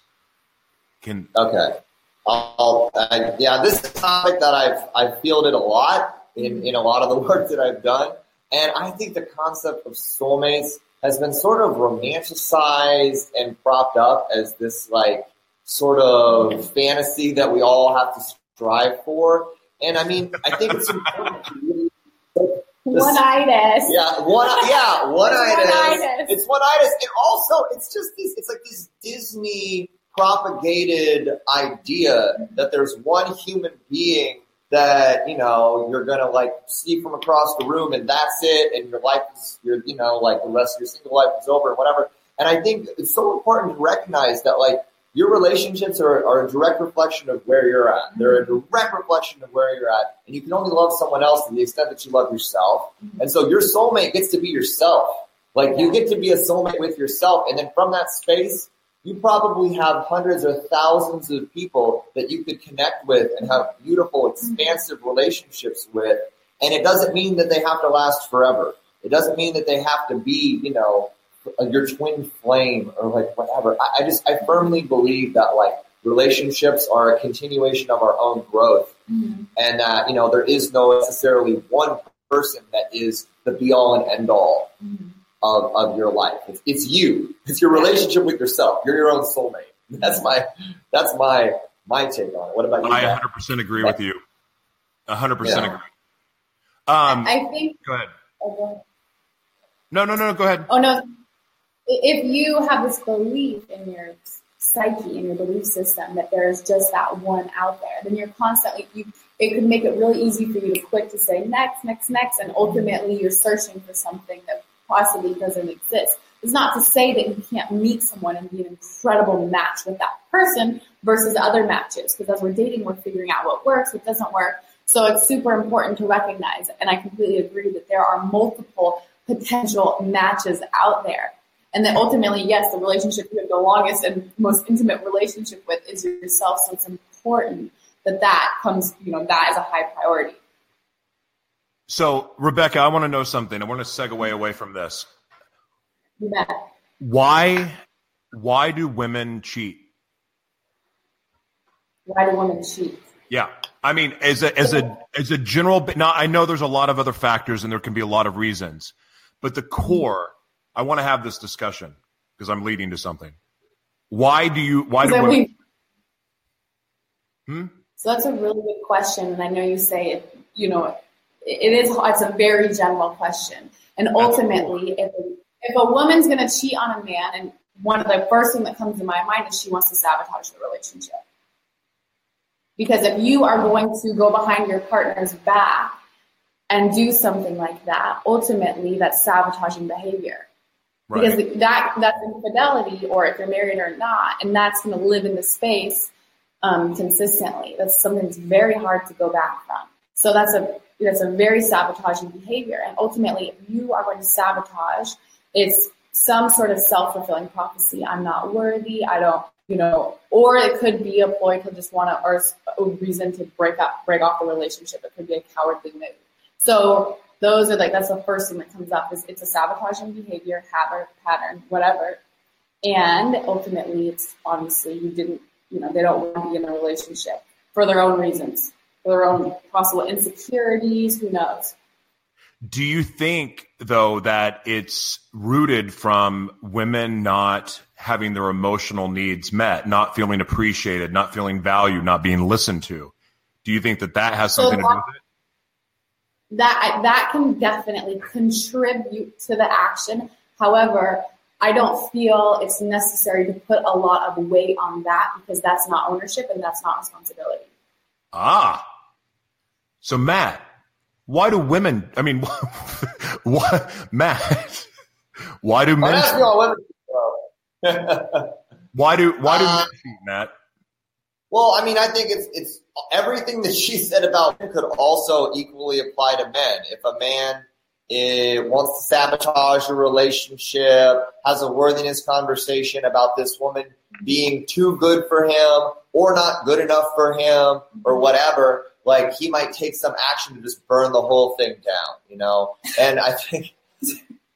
Can okay. I'll, I, yeah, this is a topic that I've I've fielded a lot in in a lot of the work that I've done, and I think the concept of soulmates has been sort of romanticized and propped up as this like sort of fantasy that we all have to strive for. And I mean, I think it's important to really one itis. Yeah, one yeah, one itis. It's one itis. And also it's just this it's like this Disney propagated idea that there's one human being that, you know, you're gonna like see from across the room and that's it and your life is your you know, like the rest of your single life is over and whatever. And I think it's so important to recognize that like your relationships are, are a direct reflection of where you're at. Mm-hmm. They're a direct reflection of where you're at. And you can only love someone else to the extent that you love yourself. Mm-hmm. And so your soulmate gets to be yourself. Like you get to be a soulmate with yourself. And then from that space, you probably have hundreds or thousands of people that you could connect with and have beautiful, mm-hmm. expansive relationships with. And it doesn't mean that they have to last forever. It doesn't mean that they have to be, you know, your twin flame or like whatever. I, I just I firmly believe that like relationships are a continuation of our own growth, mm-hmm. and that you know there is no necessarily one person that is the be all and end all mm-hmm. of, of your life. It's, it's you. It's your relationship with yourself. You're your own soulmate. That's my that's my my take on it. What about you? I 100 percent agree with you. 100 yeah. percent agree. Um, I think. Go ahead. No, no, no. Go ahead. Oh no if you have this belief in your psyche and your belief system that there's just that one out there, then you're constantly you it could make it really easy for you to quit to say next, next, next, and ultimately you're searching for something that possibly doesn't exist. It's not to say that you can't meet someone and be an incredible match with that person versus other matches, because as we're dating, we're figuring out what works, what doesn't work. So it's super important to recognize, and I completely agree that there are multiple potential matches out there. And then ultimately, yes, the relationship you have the longest and most intimate relationship with is yourself. So it's important that that comes, you know, that is a high priority. So, Rebecca, I want to know something. I want to segue away from this. Bet. Why, why do women cheat? Why do women cheat? Yeah. I mean, as a, as a, as a general, now I know there's a lot of other factors and there can be a lot of reasons, but the core I want to have this discussion because I'm leading to something. Why do you? Why do women? Hmm? So that's a really good question, and I know you say it. You know, it is. It's a very general question, and ultimately, if if a woman's going to cheat on a man, and one of the first thing that comes to my mind is she wants to sabotage the relationship. Because if you are going to go behind your partner's back and do something like that, ultimately that's sabotaging behavior. Right. Because that that's infidelity, or if you're married or not, and that's going to live in the space um, consistently. That's something that's very hard to go back from. So that's a that's a very sabotaging behavior. And ultimately, if you are going to sabotage, it's some sort of self fulfilling prophecy. I'm not worthy. I don't, you know, or it could be a ploy to just want to, or a reason to break up, break off a relationship. It could be a cowardly move. So those are like, that's the first thing that comes up is it's a sabotaging behavior, habit, pattern, whatever. And ultimately, it's obviously you didn't, you know, they don't want to be in a relationship for their own reasons, for their own possible insecurities, who knows. Do you think, though, that it's rooted from women not having their emotional needs met, not feeling appreciated, not feeling valued, not being listened to? Do you think that that has something so to do with it? That that can definitely contribute to the action. However, I don't feel it's necessary to put a lot of weight on that because that's not ownership and that's not responsibility. Ah. So Matt, why do women I mean why Matt why do men why do why do uh, men cheat, Matt? Well, I mean, I think it's it's everything that she said about could also equally apply to men. If a man it wants to sabotage a relationship, has a worthiness conversation about this woman being too good for him or not good enough for him or whatever, like he might take some action to just burn the whole thing down, you know? And I think,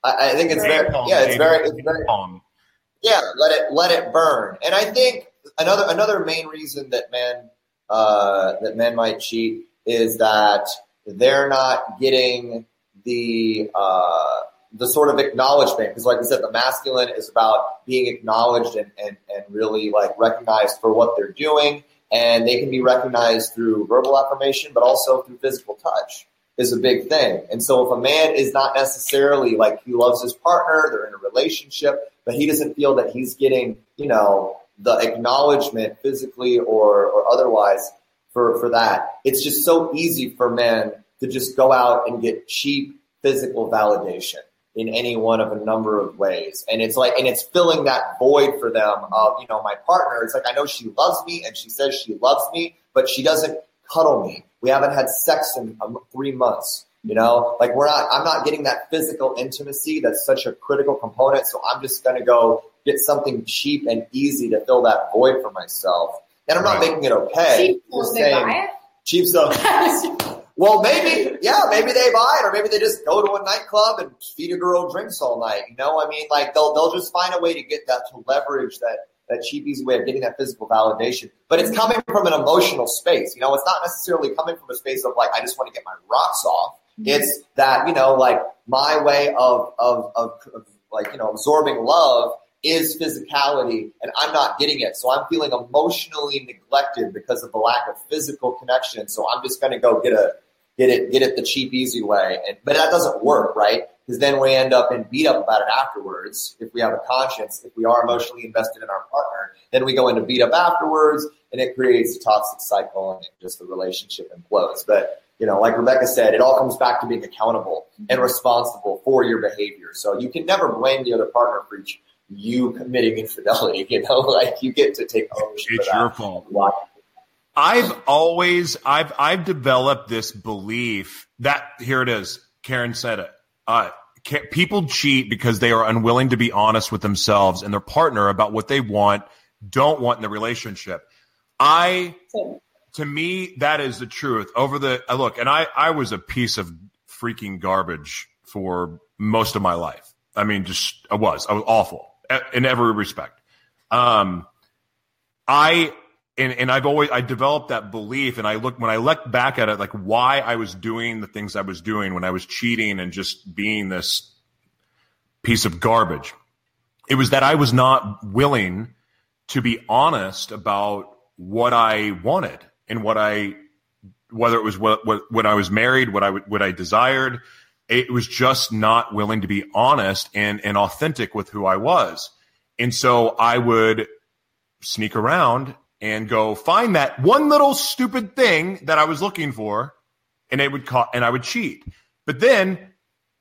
I, I think it's very, yeah, it's very, it's very, yeah, let it, let it burn. And I think another, another main reason that men, uh, that men might cheat is that they're not getting the uh, the sort of acknowledgement because like I said, the masculine is about being acknowledged and, and, and really like recognized for what they're doing. And they can be recognized through verbal affirmation, but also through physical touch is a big thing. And so if a man is not necessarily like he loves his partner, they're in a relationship, but he doesn't feel that he's getting, you know, the acknowledgement physically or, or otherwise for, for that, it's just so easy for men to just go out and get cheap physical validation in any one of a number of ways. And it's like, and it's filling that void for them of, you know, my partner. It's like, I know she loves me and she says she loves me, but she doesn't cuddle me. We haven't had sex in um, three months. You know, like we're not, I'm not getting that physical intimacy that's such a critical component. So I'm just going to go get something cheap and easy to fill that void for myself. And I'm not making it okay. Cheap, just saying, cheap stuff. Well, maybe, yeah, maybe they buy it, or maybe they just go to a nightclub and feed a girl drinks all night. You know, I mean, like they'll they'll just find a way to get that to leverage that that cheap, easy way of getting that physical validation. But it's coming from an emotional space. You know, it's not necessarily coming from a space of like I just want to get my rocks off. Mm-hmm. It's that you know, like my way of of, of, of like you know absorbing love is physicality and I'm not getting it. So I'm feeling emotionally neglected because of the lack of physical connection. So I'm just going to go get a get it get it the cheap easy way. And but that doesn't work right? Because then we end up in beat up about it afterwards. If we have a conscience if we are emotionally invested in our partner then we go into beat up afterwards and it creates a toxic cycle and just the relationship implodes. But you know like rebecca said it all comes back to being accountable and responsible for your behavior. So you can never blame the other partner for each you committing infidelity you know like you get to take ownership it's your fault I've always I've I've developed this belief that here it is. Karen said it. Uh, people cheat because they are unwilling to be honest with themselves and their partner about what they want, don't want in the relationship. I, to me, that is the truth. Over the uh, look, and I I was a piece of freaking garbage for most of my life. I mean, just I was I was awful in every respect. Um, I and and I've always I developed that belief, and I look when I look back at it, like why I was doing the things I was doing when I was cheating and just being this piece of garbage. It was that I was not willing to be honest about what I wanted and what I, whether it was what, what when I was married, what I what I desired. It was just not willing to be honest and and authentic with who I was, and so I would sneak around and go find that one little stupid thing that I was looking for, and it would call, and I would cheat. But then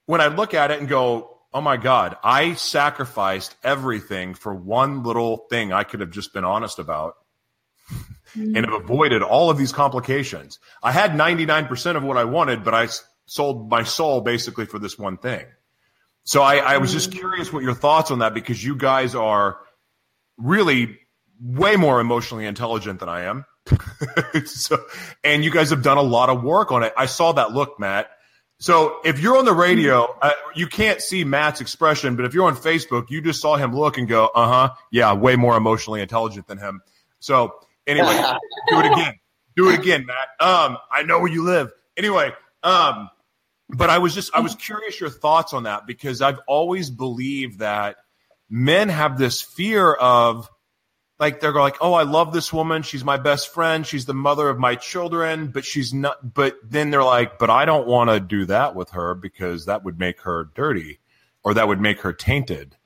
when I look at it and go, oh my God, I sacrificed everything for one little thing I could have just been honest about. mm-hmm. and have avoided all of these complications. I had 99% of what I wanted, but I sold my soul basically for this one thing. So I, I was just mm-hmm. curious what your thoughts on that because you guys are really way more emotionally intelligent than I am. so, and you guys have done a lot of work on it. I saw that look, Matt. So if you're on the radio, uh, you can't see Matt's expression, but if you're on Facebook, you just saw him look and go, uh huh, yeah, way more emotionally intelligent than him. So anyway, do it again. Do it again, Matt. Um, I know where you live. Anyway, um, but I was just, I was curious your thoughts on that because I've always believed that men have this fear of, like they're like, oh, I love this woman. She's my best friend. She's the mother of my children, but she's not. But then they're like, but I don't want to do that with her because that would make her dirty, or that would make her tainted.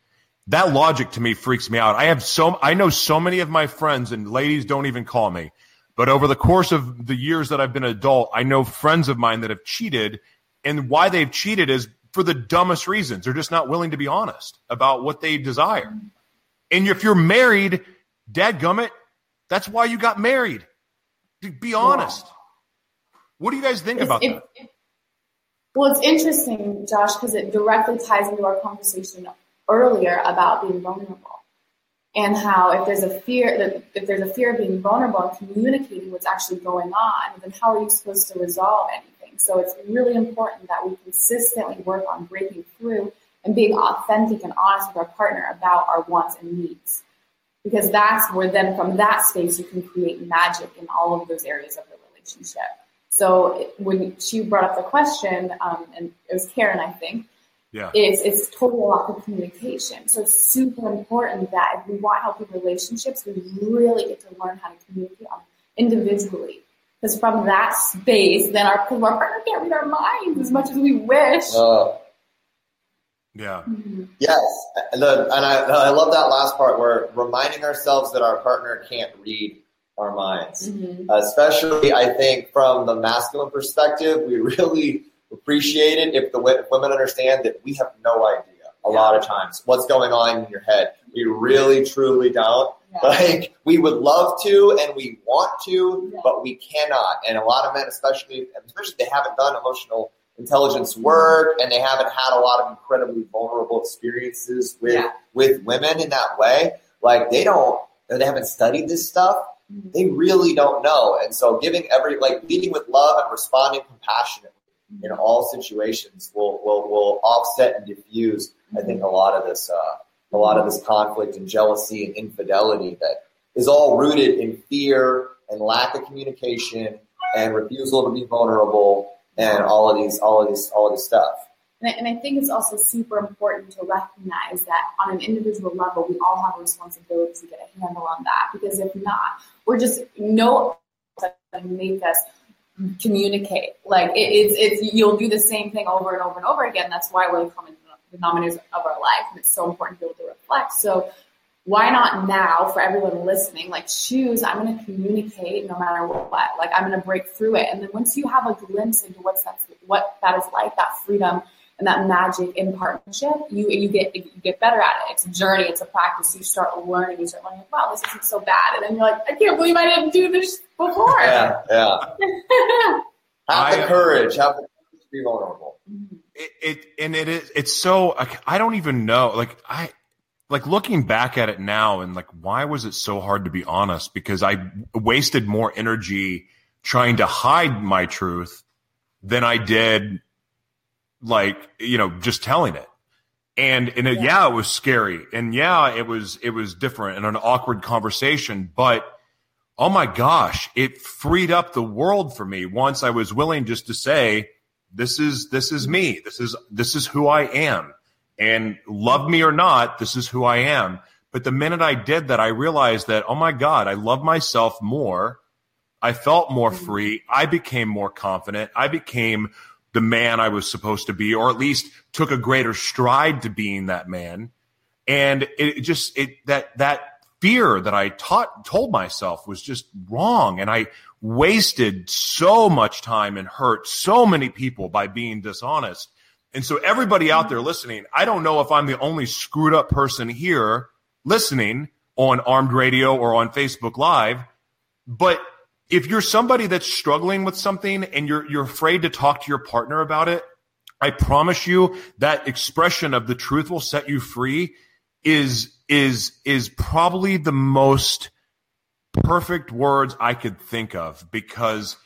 That logic to me freaks me out. I have so I know so many of my friends and ladies don't even call me, but over the course of the years that I've been an adult, I know friends of mine that have cheated, and why they've cheated is for the dumbest reasons. They're just not willing to be honest about what they desire. And if you're married Dad gummit, that's why you got married. Be honest. Wow. What do you guys think it's, about it, that? It, well, it's interesting, Josh, because it directly ties into our conversation earlier about being vulnerable and how if there's a fear if there's a fear of being vulnerable and communicating what's actually going on, then how are you supposed to resolve anything? So it's really important that we consistently work on breaking through and being authentic and honest with our partner about our wants and needs because that's where then from that space you can create magic in all of those areas of the relationship. So when she brought up the question, um, and it was Karen, I think, yeah. it's it's totally a lack of communication. So it's super important that if we want healthy relationships, we really get to learn how to communicate individually. Because from that space, then our, our partner can't read our minds as much as we wish. Uh, yeah. Mm-hmm. Yes, and, the, and I, I love that last part where reminding ourselves that our partner can't read our minds. Mm-hmm. Especially, I think from the masculine perspective, we really appreciate it if the women understand that we have no idea a yeah. lot of times what's going on in your head. We really, truly don't. Yeah. Like we would love to and we want to, yeah. but we cannot. And a lot of men, especially, especially if they haven't done emotional intelligence work and they haven't had a lot of incredibly vulnerable experiences with with women in that way like they don't they haven't studied this stuff mm-hmm. they really don't know and so giving every like leading with love and responding compassionately in all situations will will will offset and diffuse i think a lot of this uh, a lot of this conflict and jealousy and infidelity that is all rooted in fear and lack of communication and refusal to be vulnerable and all of these, all of these, all of this stuff. And I, and I think it's also super important to recognize that on an individual level, we all have a responsibility to get a handle on that. Because if not, we're just no make us communicate. Like it, it's, it's you'll do the same thing over and over and over again. That's why we're the common denominators of our life, and it's so important to be able to reflect. So why not now for everyone listening, like choose, I'm going to communicate no matter what, like I'm going to break through it. And then once you have a glimpse into what's that, what that is like, that freedom and that magic in partnership, you, you get, you get better at it. It's a journey. It's a practice. You start learning, you start learning, wow, this isn't so bad. And then you're like, I can't believe I didn't do this before. Yeah. Yeah. have the uh, courage, have the courage to be vulnerable. Mm-hmm. It, it, and it is, it's so, I don't even know. Like I, like looking back at it now and like why was it so hard to be honest because i wasted more energy trying to hide my truth than i did like you know just telling it and and it, yeah. yeah it was scary and yeah it was it was different and an awkward conversation but oh my gosh it freed up the world for me once i was willing just to say this is this is me this is this is who i am and love me or not, this is who I am. But the minute I did that, I realized that, oh my God, I love myself more. I felt more mm-hmm. free. I became more confident. I became the man I was supposed to be, or at least took a greater stride to being that man. And it just, it, that, that fear that I taught, told myself was just wrong. And I wasted so much time and hurt so many people by being dishonest. And so everybody out there listening, I don't know if I'm the only screwed up person here listening on armed radio or on Facebook live, but if you're somebody that's struggling with something and you're you're afraid to talk to your partner about it, I promise you that expression of the truth will set you free is is is probably the most perfect words I could think of because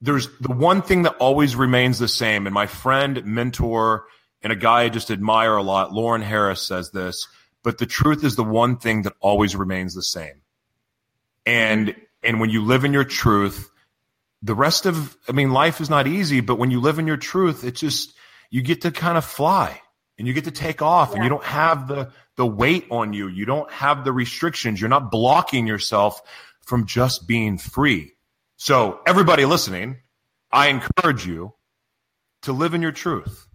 there's the one thing that always remains the same. And my friend mentor and a guy I just admire a lot Lauren Harris says this but the truth is the one thing that always remains the same. And and when you live in your truth, the rest of, I mean, life is not easy, but when you live in your truth, it just, you get to kind of fly and you get to take off yeah. and you don't have the, the weight on you. You don't have the restrictions. You're not blocking yourself from just being free. So everybody listening, I encourage you to live in your truth.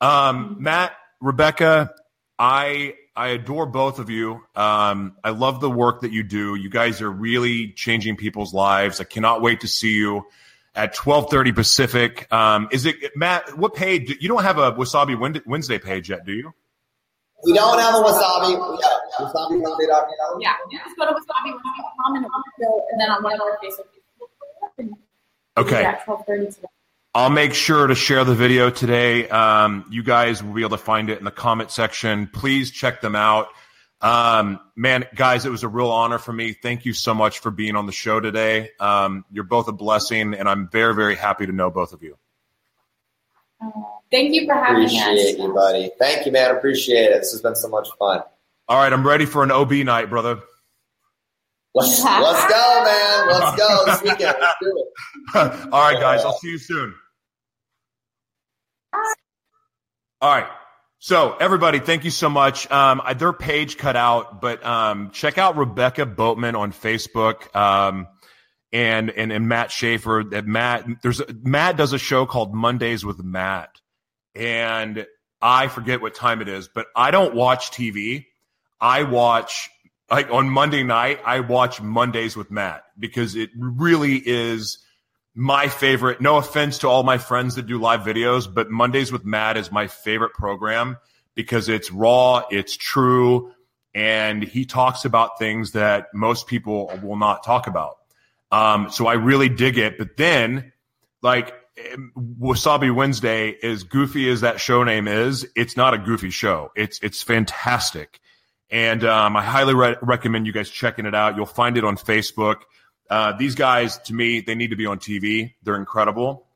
Um, Matt, Rebecca, I I adore both of you. Um, I love the work that you do. You guys are really changing people's lives. I cannot wait to see you at 12:30 Pacific. Um, is it Matt? What page? You don't have a Wasabi Wednesday page yet, do you? We don't have a Wasabi. Yeah, Wasabi Wednesday. Yeah, just go to Wasabi and then on one of our Facebook. Okay. Yeah, 12:30 today. I'll make sure to share the video today. Um, you guys will be able to find it in the comment section. Please check them out. Um, man, guys, it was a real honor for me. Thank you so much for being on the show today. Um, you're both a blessing, and I'm very, very happy to know both of you. thank you for having Appreciate us. Appreciate you, buddy. Thank you, man. Appreciate it. This has been so much fun. All right, I'm ready for an OB night, brother. Let's, let's go, man. Let's go this weekend. Let's do it. All right, guys. I'll see you soon. All right. So everybody, thank you so much. Um, their page cut out, but um, check out Rebecca Boatman on Facebook. Um, and, and and Matt Shaffer. That Matt there's Matt does a show called Mondays with Matt, and I forget what time it is, but I don't watch TV. I watch like on Monday night. I watch Mondays with Matt because it really is my favorite. No offense to all my friends that do live videos, but Mondays with Matt is my favorite program because it's raw, it's true, and he talks about things that most people will not talk about. Um, so I really dig it. But then, like, Wasabi Wednesday, as goofy as that show name is, it's not a goofy show. It's it's fantastic, and um, I highly re- recommend you guys checking it out. You'll find it on Facebook. Uh, these guys, to me, they need to be on TV. They're incredible.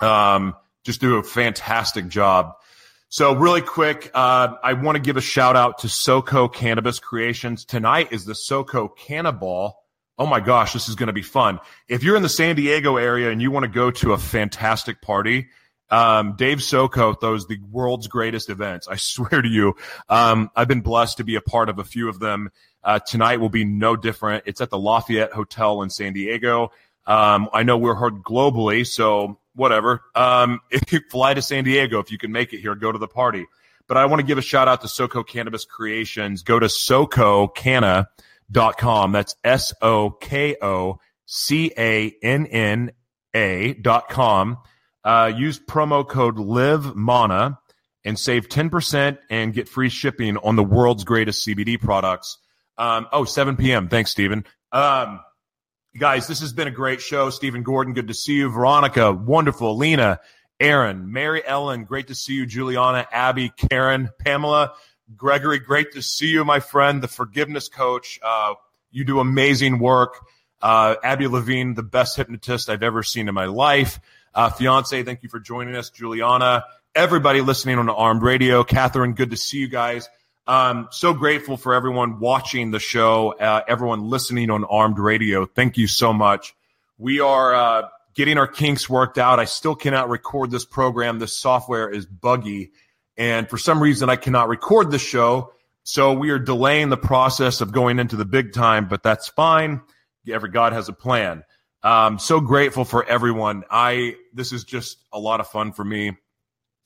Um, just do a fantastic job. So, really quick, uh, I want to give a shout out to Soko Cannabis Creations. Tonight is the Soko Cannaball. Oh my gosh, this is going to be fun. If you're in the San Diego area and you want to go to a fantastic party, um, Dave Soko throws the world's greatest events. I swear to you, um, I've been blessed to be a part of a few of them. Uh, tonight will be no different. It's at the Lafayette Hotel in San Diego. Um, I know we're heard globally, so whatever. Um, if you fly to San Diego, if you can make it here, go to the party. But I want to give a shout out to Soko Cannabis Creations. Go to sococanna.com. That's S O K O C A N N A dot com. Uh, use promo code Live Mana and save 10% and get free shipping on the world's greatest CBD products. Um, oh, 7 p.m. Thanks, Stephen. Um, guys, this has been a great show. Stephen Gordon, good to see you. Veronica, wonderful. Lena, Aaron, Mary Ellen, great to see you. Juliana, Abby, Karen, Pamela, Gregory, great to see you, my friend. The forgiveness coach, uh, you do amazing work. Uh, Abby Levine, the best hypnotist I've ever seen in my life. Uh, fiance, thank you for joining us. Juliana, everybody listening on the Armed Radio. Catherine, good to see you guys. Um, so grateful for everyone watching the show, uh, everyone listening on Armed Radio. Thank you so much. We are uh, getting our kinks worked out. I still cannot record this program. This software is buggy. And for some reason, I cannot record the show. So we are delaying the process of going into the big time, but that's fine. Every God has a plan. Um, so grateful for everyone. I this is just a lot of fun for me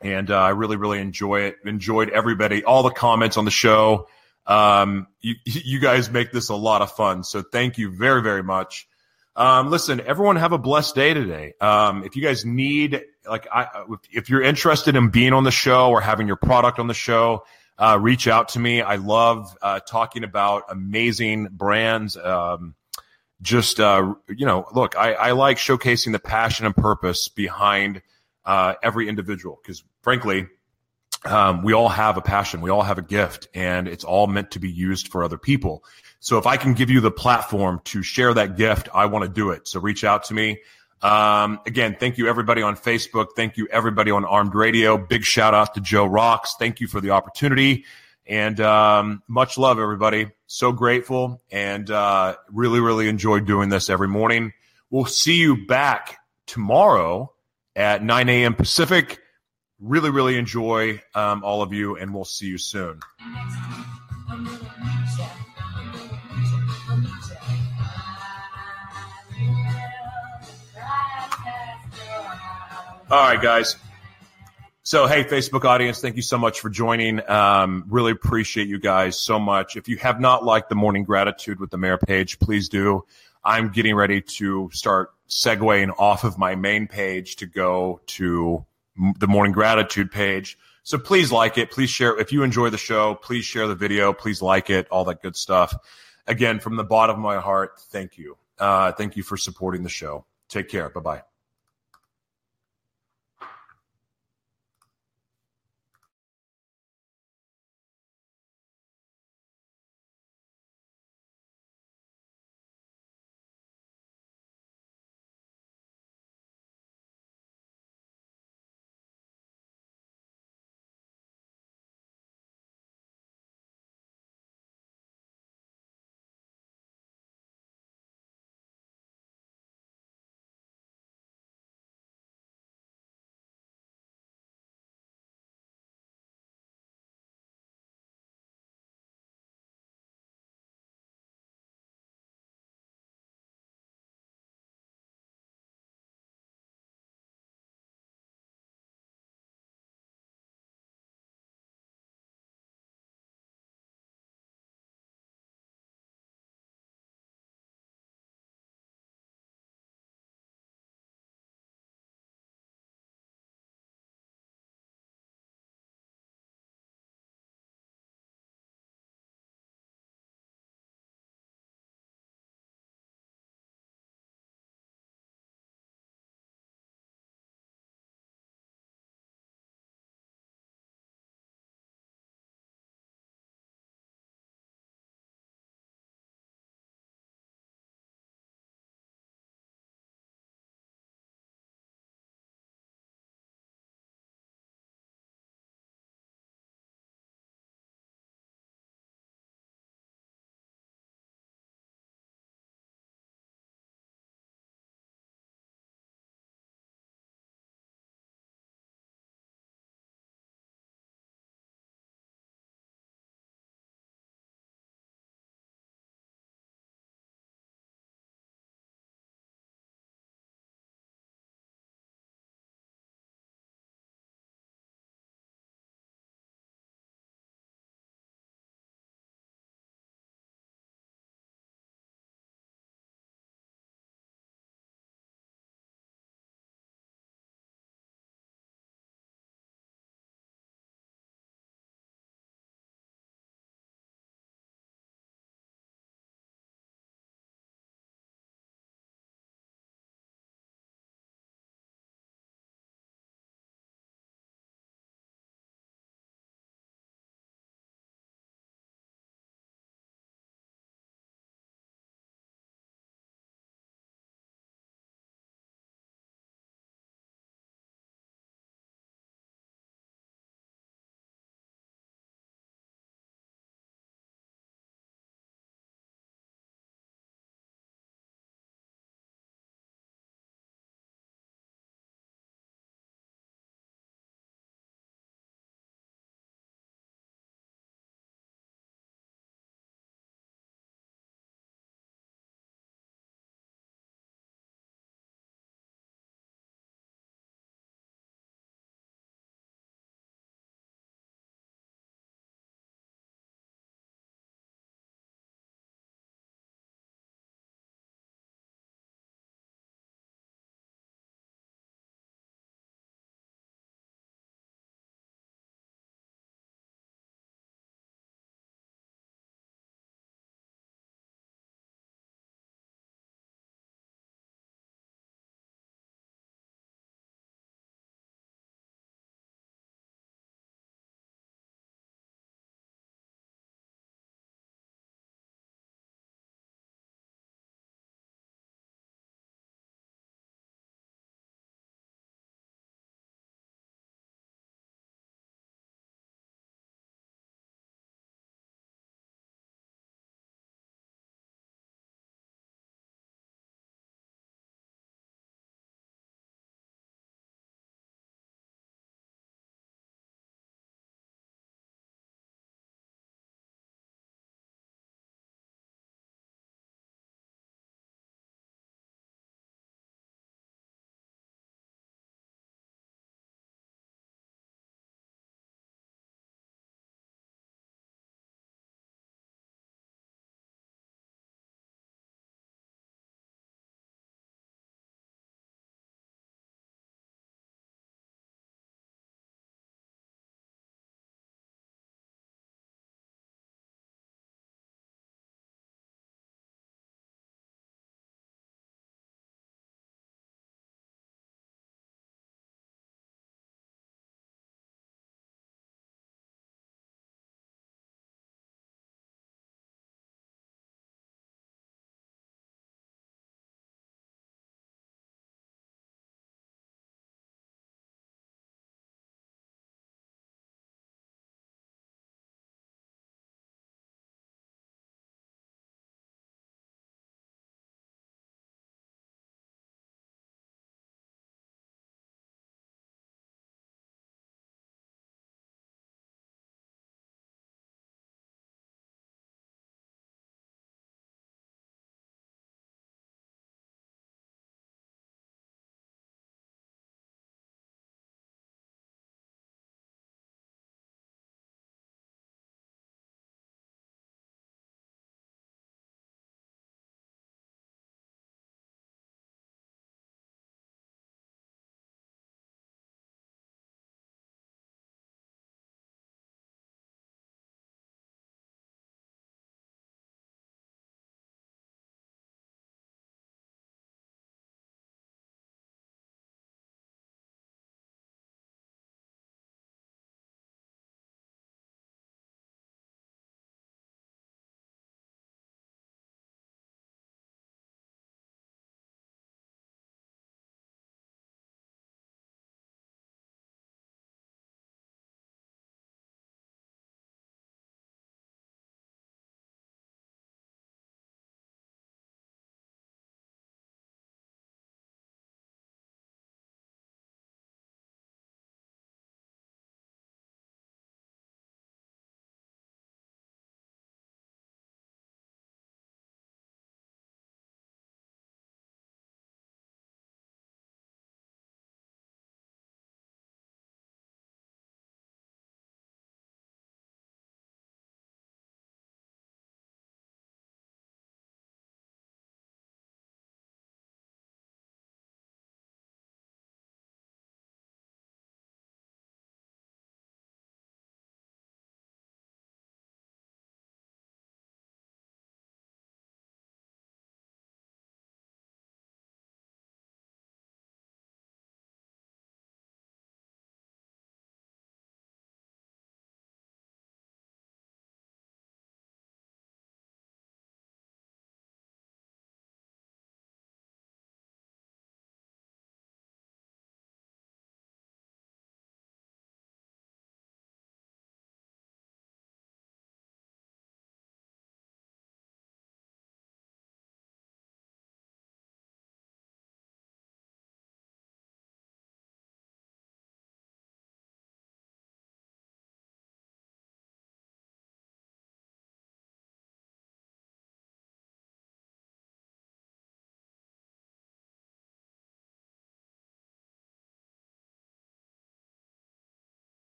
and uh, I really, really enjoy it. Enjoyed everybody, all the comments on the show. Um, you, you guys make this a lot of fun, so thank you very, very much. Um, listen, everyone have a blessed day today. Um, if you guys need, like, I, if you're interested in being on the show or having your product on the show, uh, reach out to me. I love uh, talking about amazing brands. Um, just uh, you know, look, I, I like showcasing the passion and purpose behind uh, every individual because, frankly, um, we all have a passion, we all have a gift, and it's all meant to be used for other people. So if I can give you the platform to share that gift, I want to do it. So reach out to me. Um, again, thank you everybody on Facebook. Thank you everybody on Armed Radio. Big shout out to Joe Rocks. Thank you for the opportunity. And um, much love, everybody. So grateful and uh, really, really enjoy doing this every morning. We'll see you back tomorrow at 9 a.m. Pacific. Really, really enjoy um, all of you, and we'll see you soon. All right, guys. So, hey, Facebook audience, thank you so much for joining. Um, really appreciate you guys so much. If you have not liked the morning gratitude with the mayor page, please do. I'm getting ready to start segueing off of my main page to go to the morning gratitude page. So please like it. Please share. If you enjoy the show, please share the video. Please like it. All that good stuff. Again, from the bottom of my heart, thank you. Uh, thank you for supporting the show. Take care. Bye bye.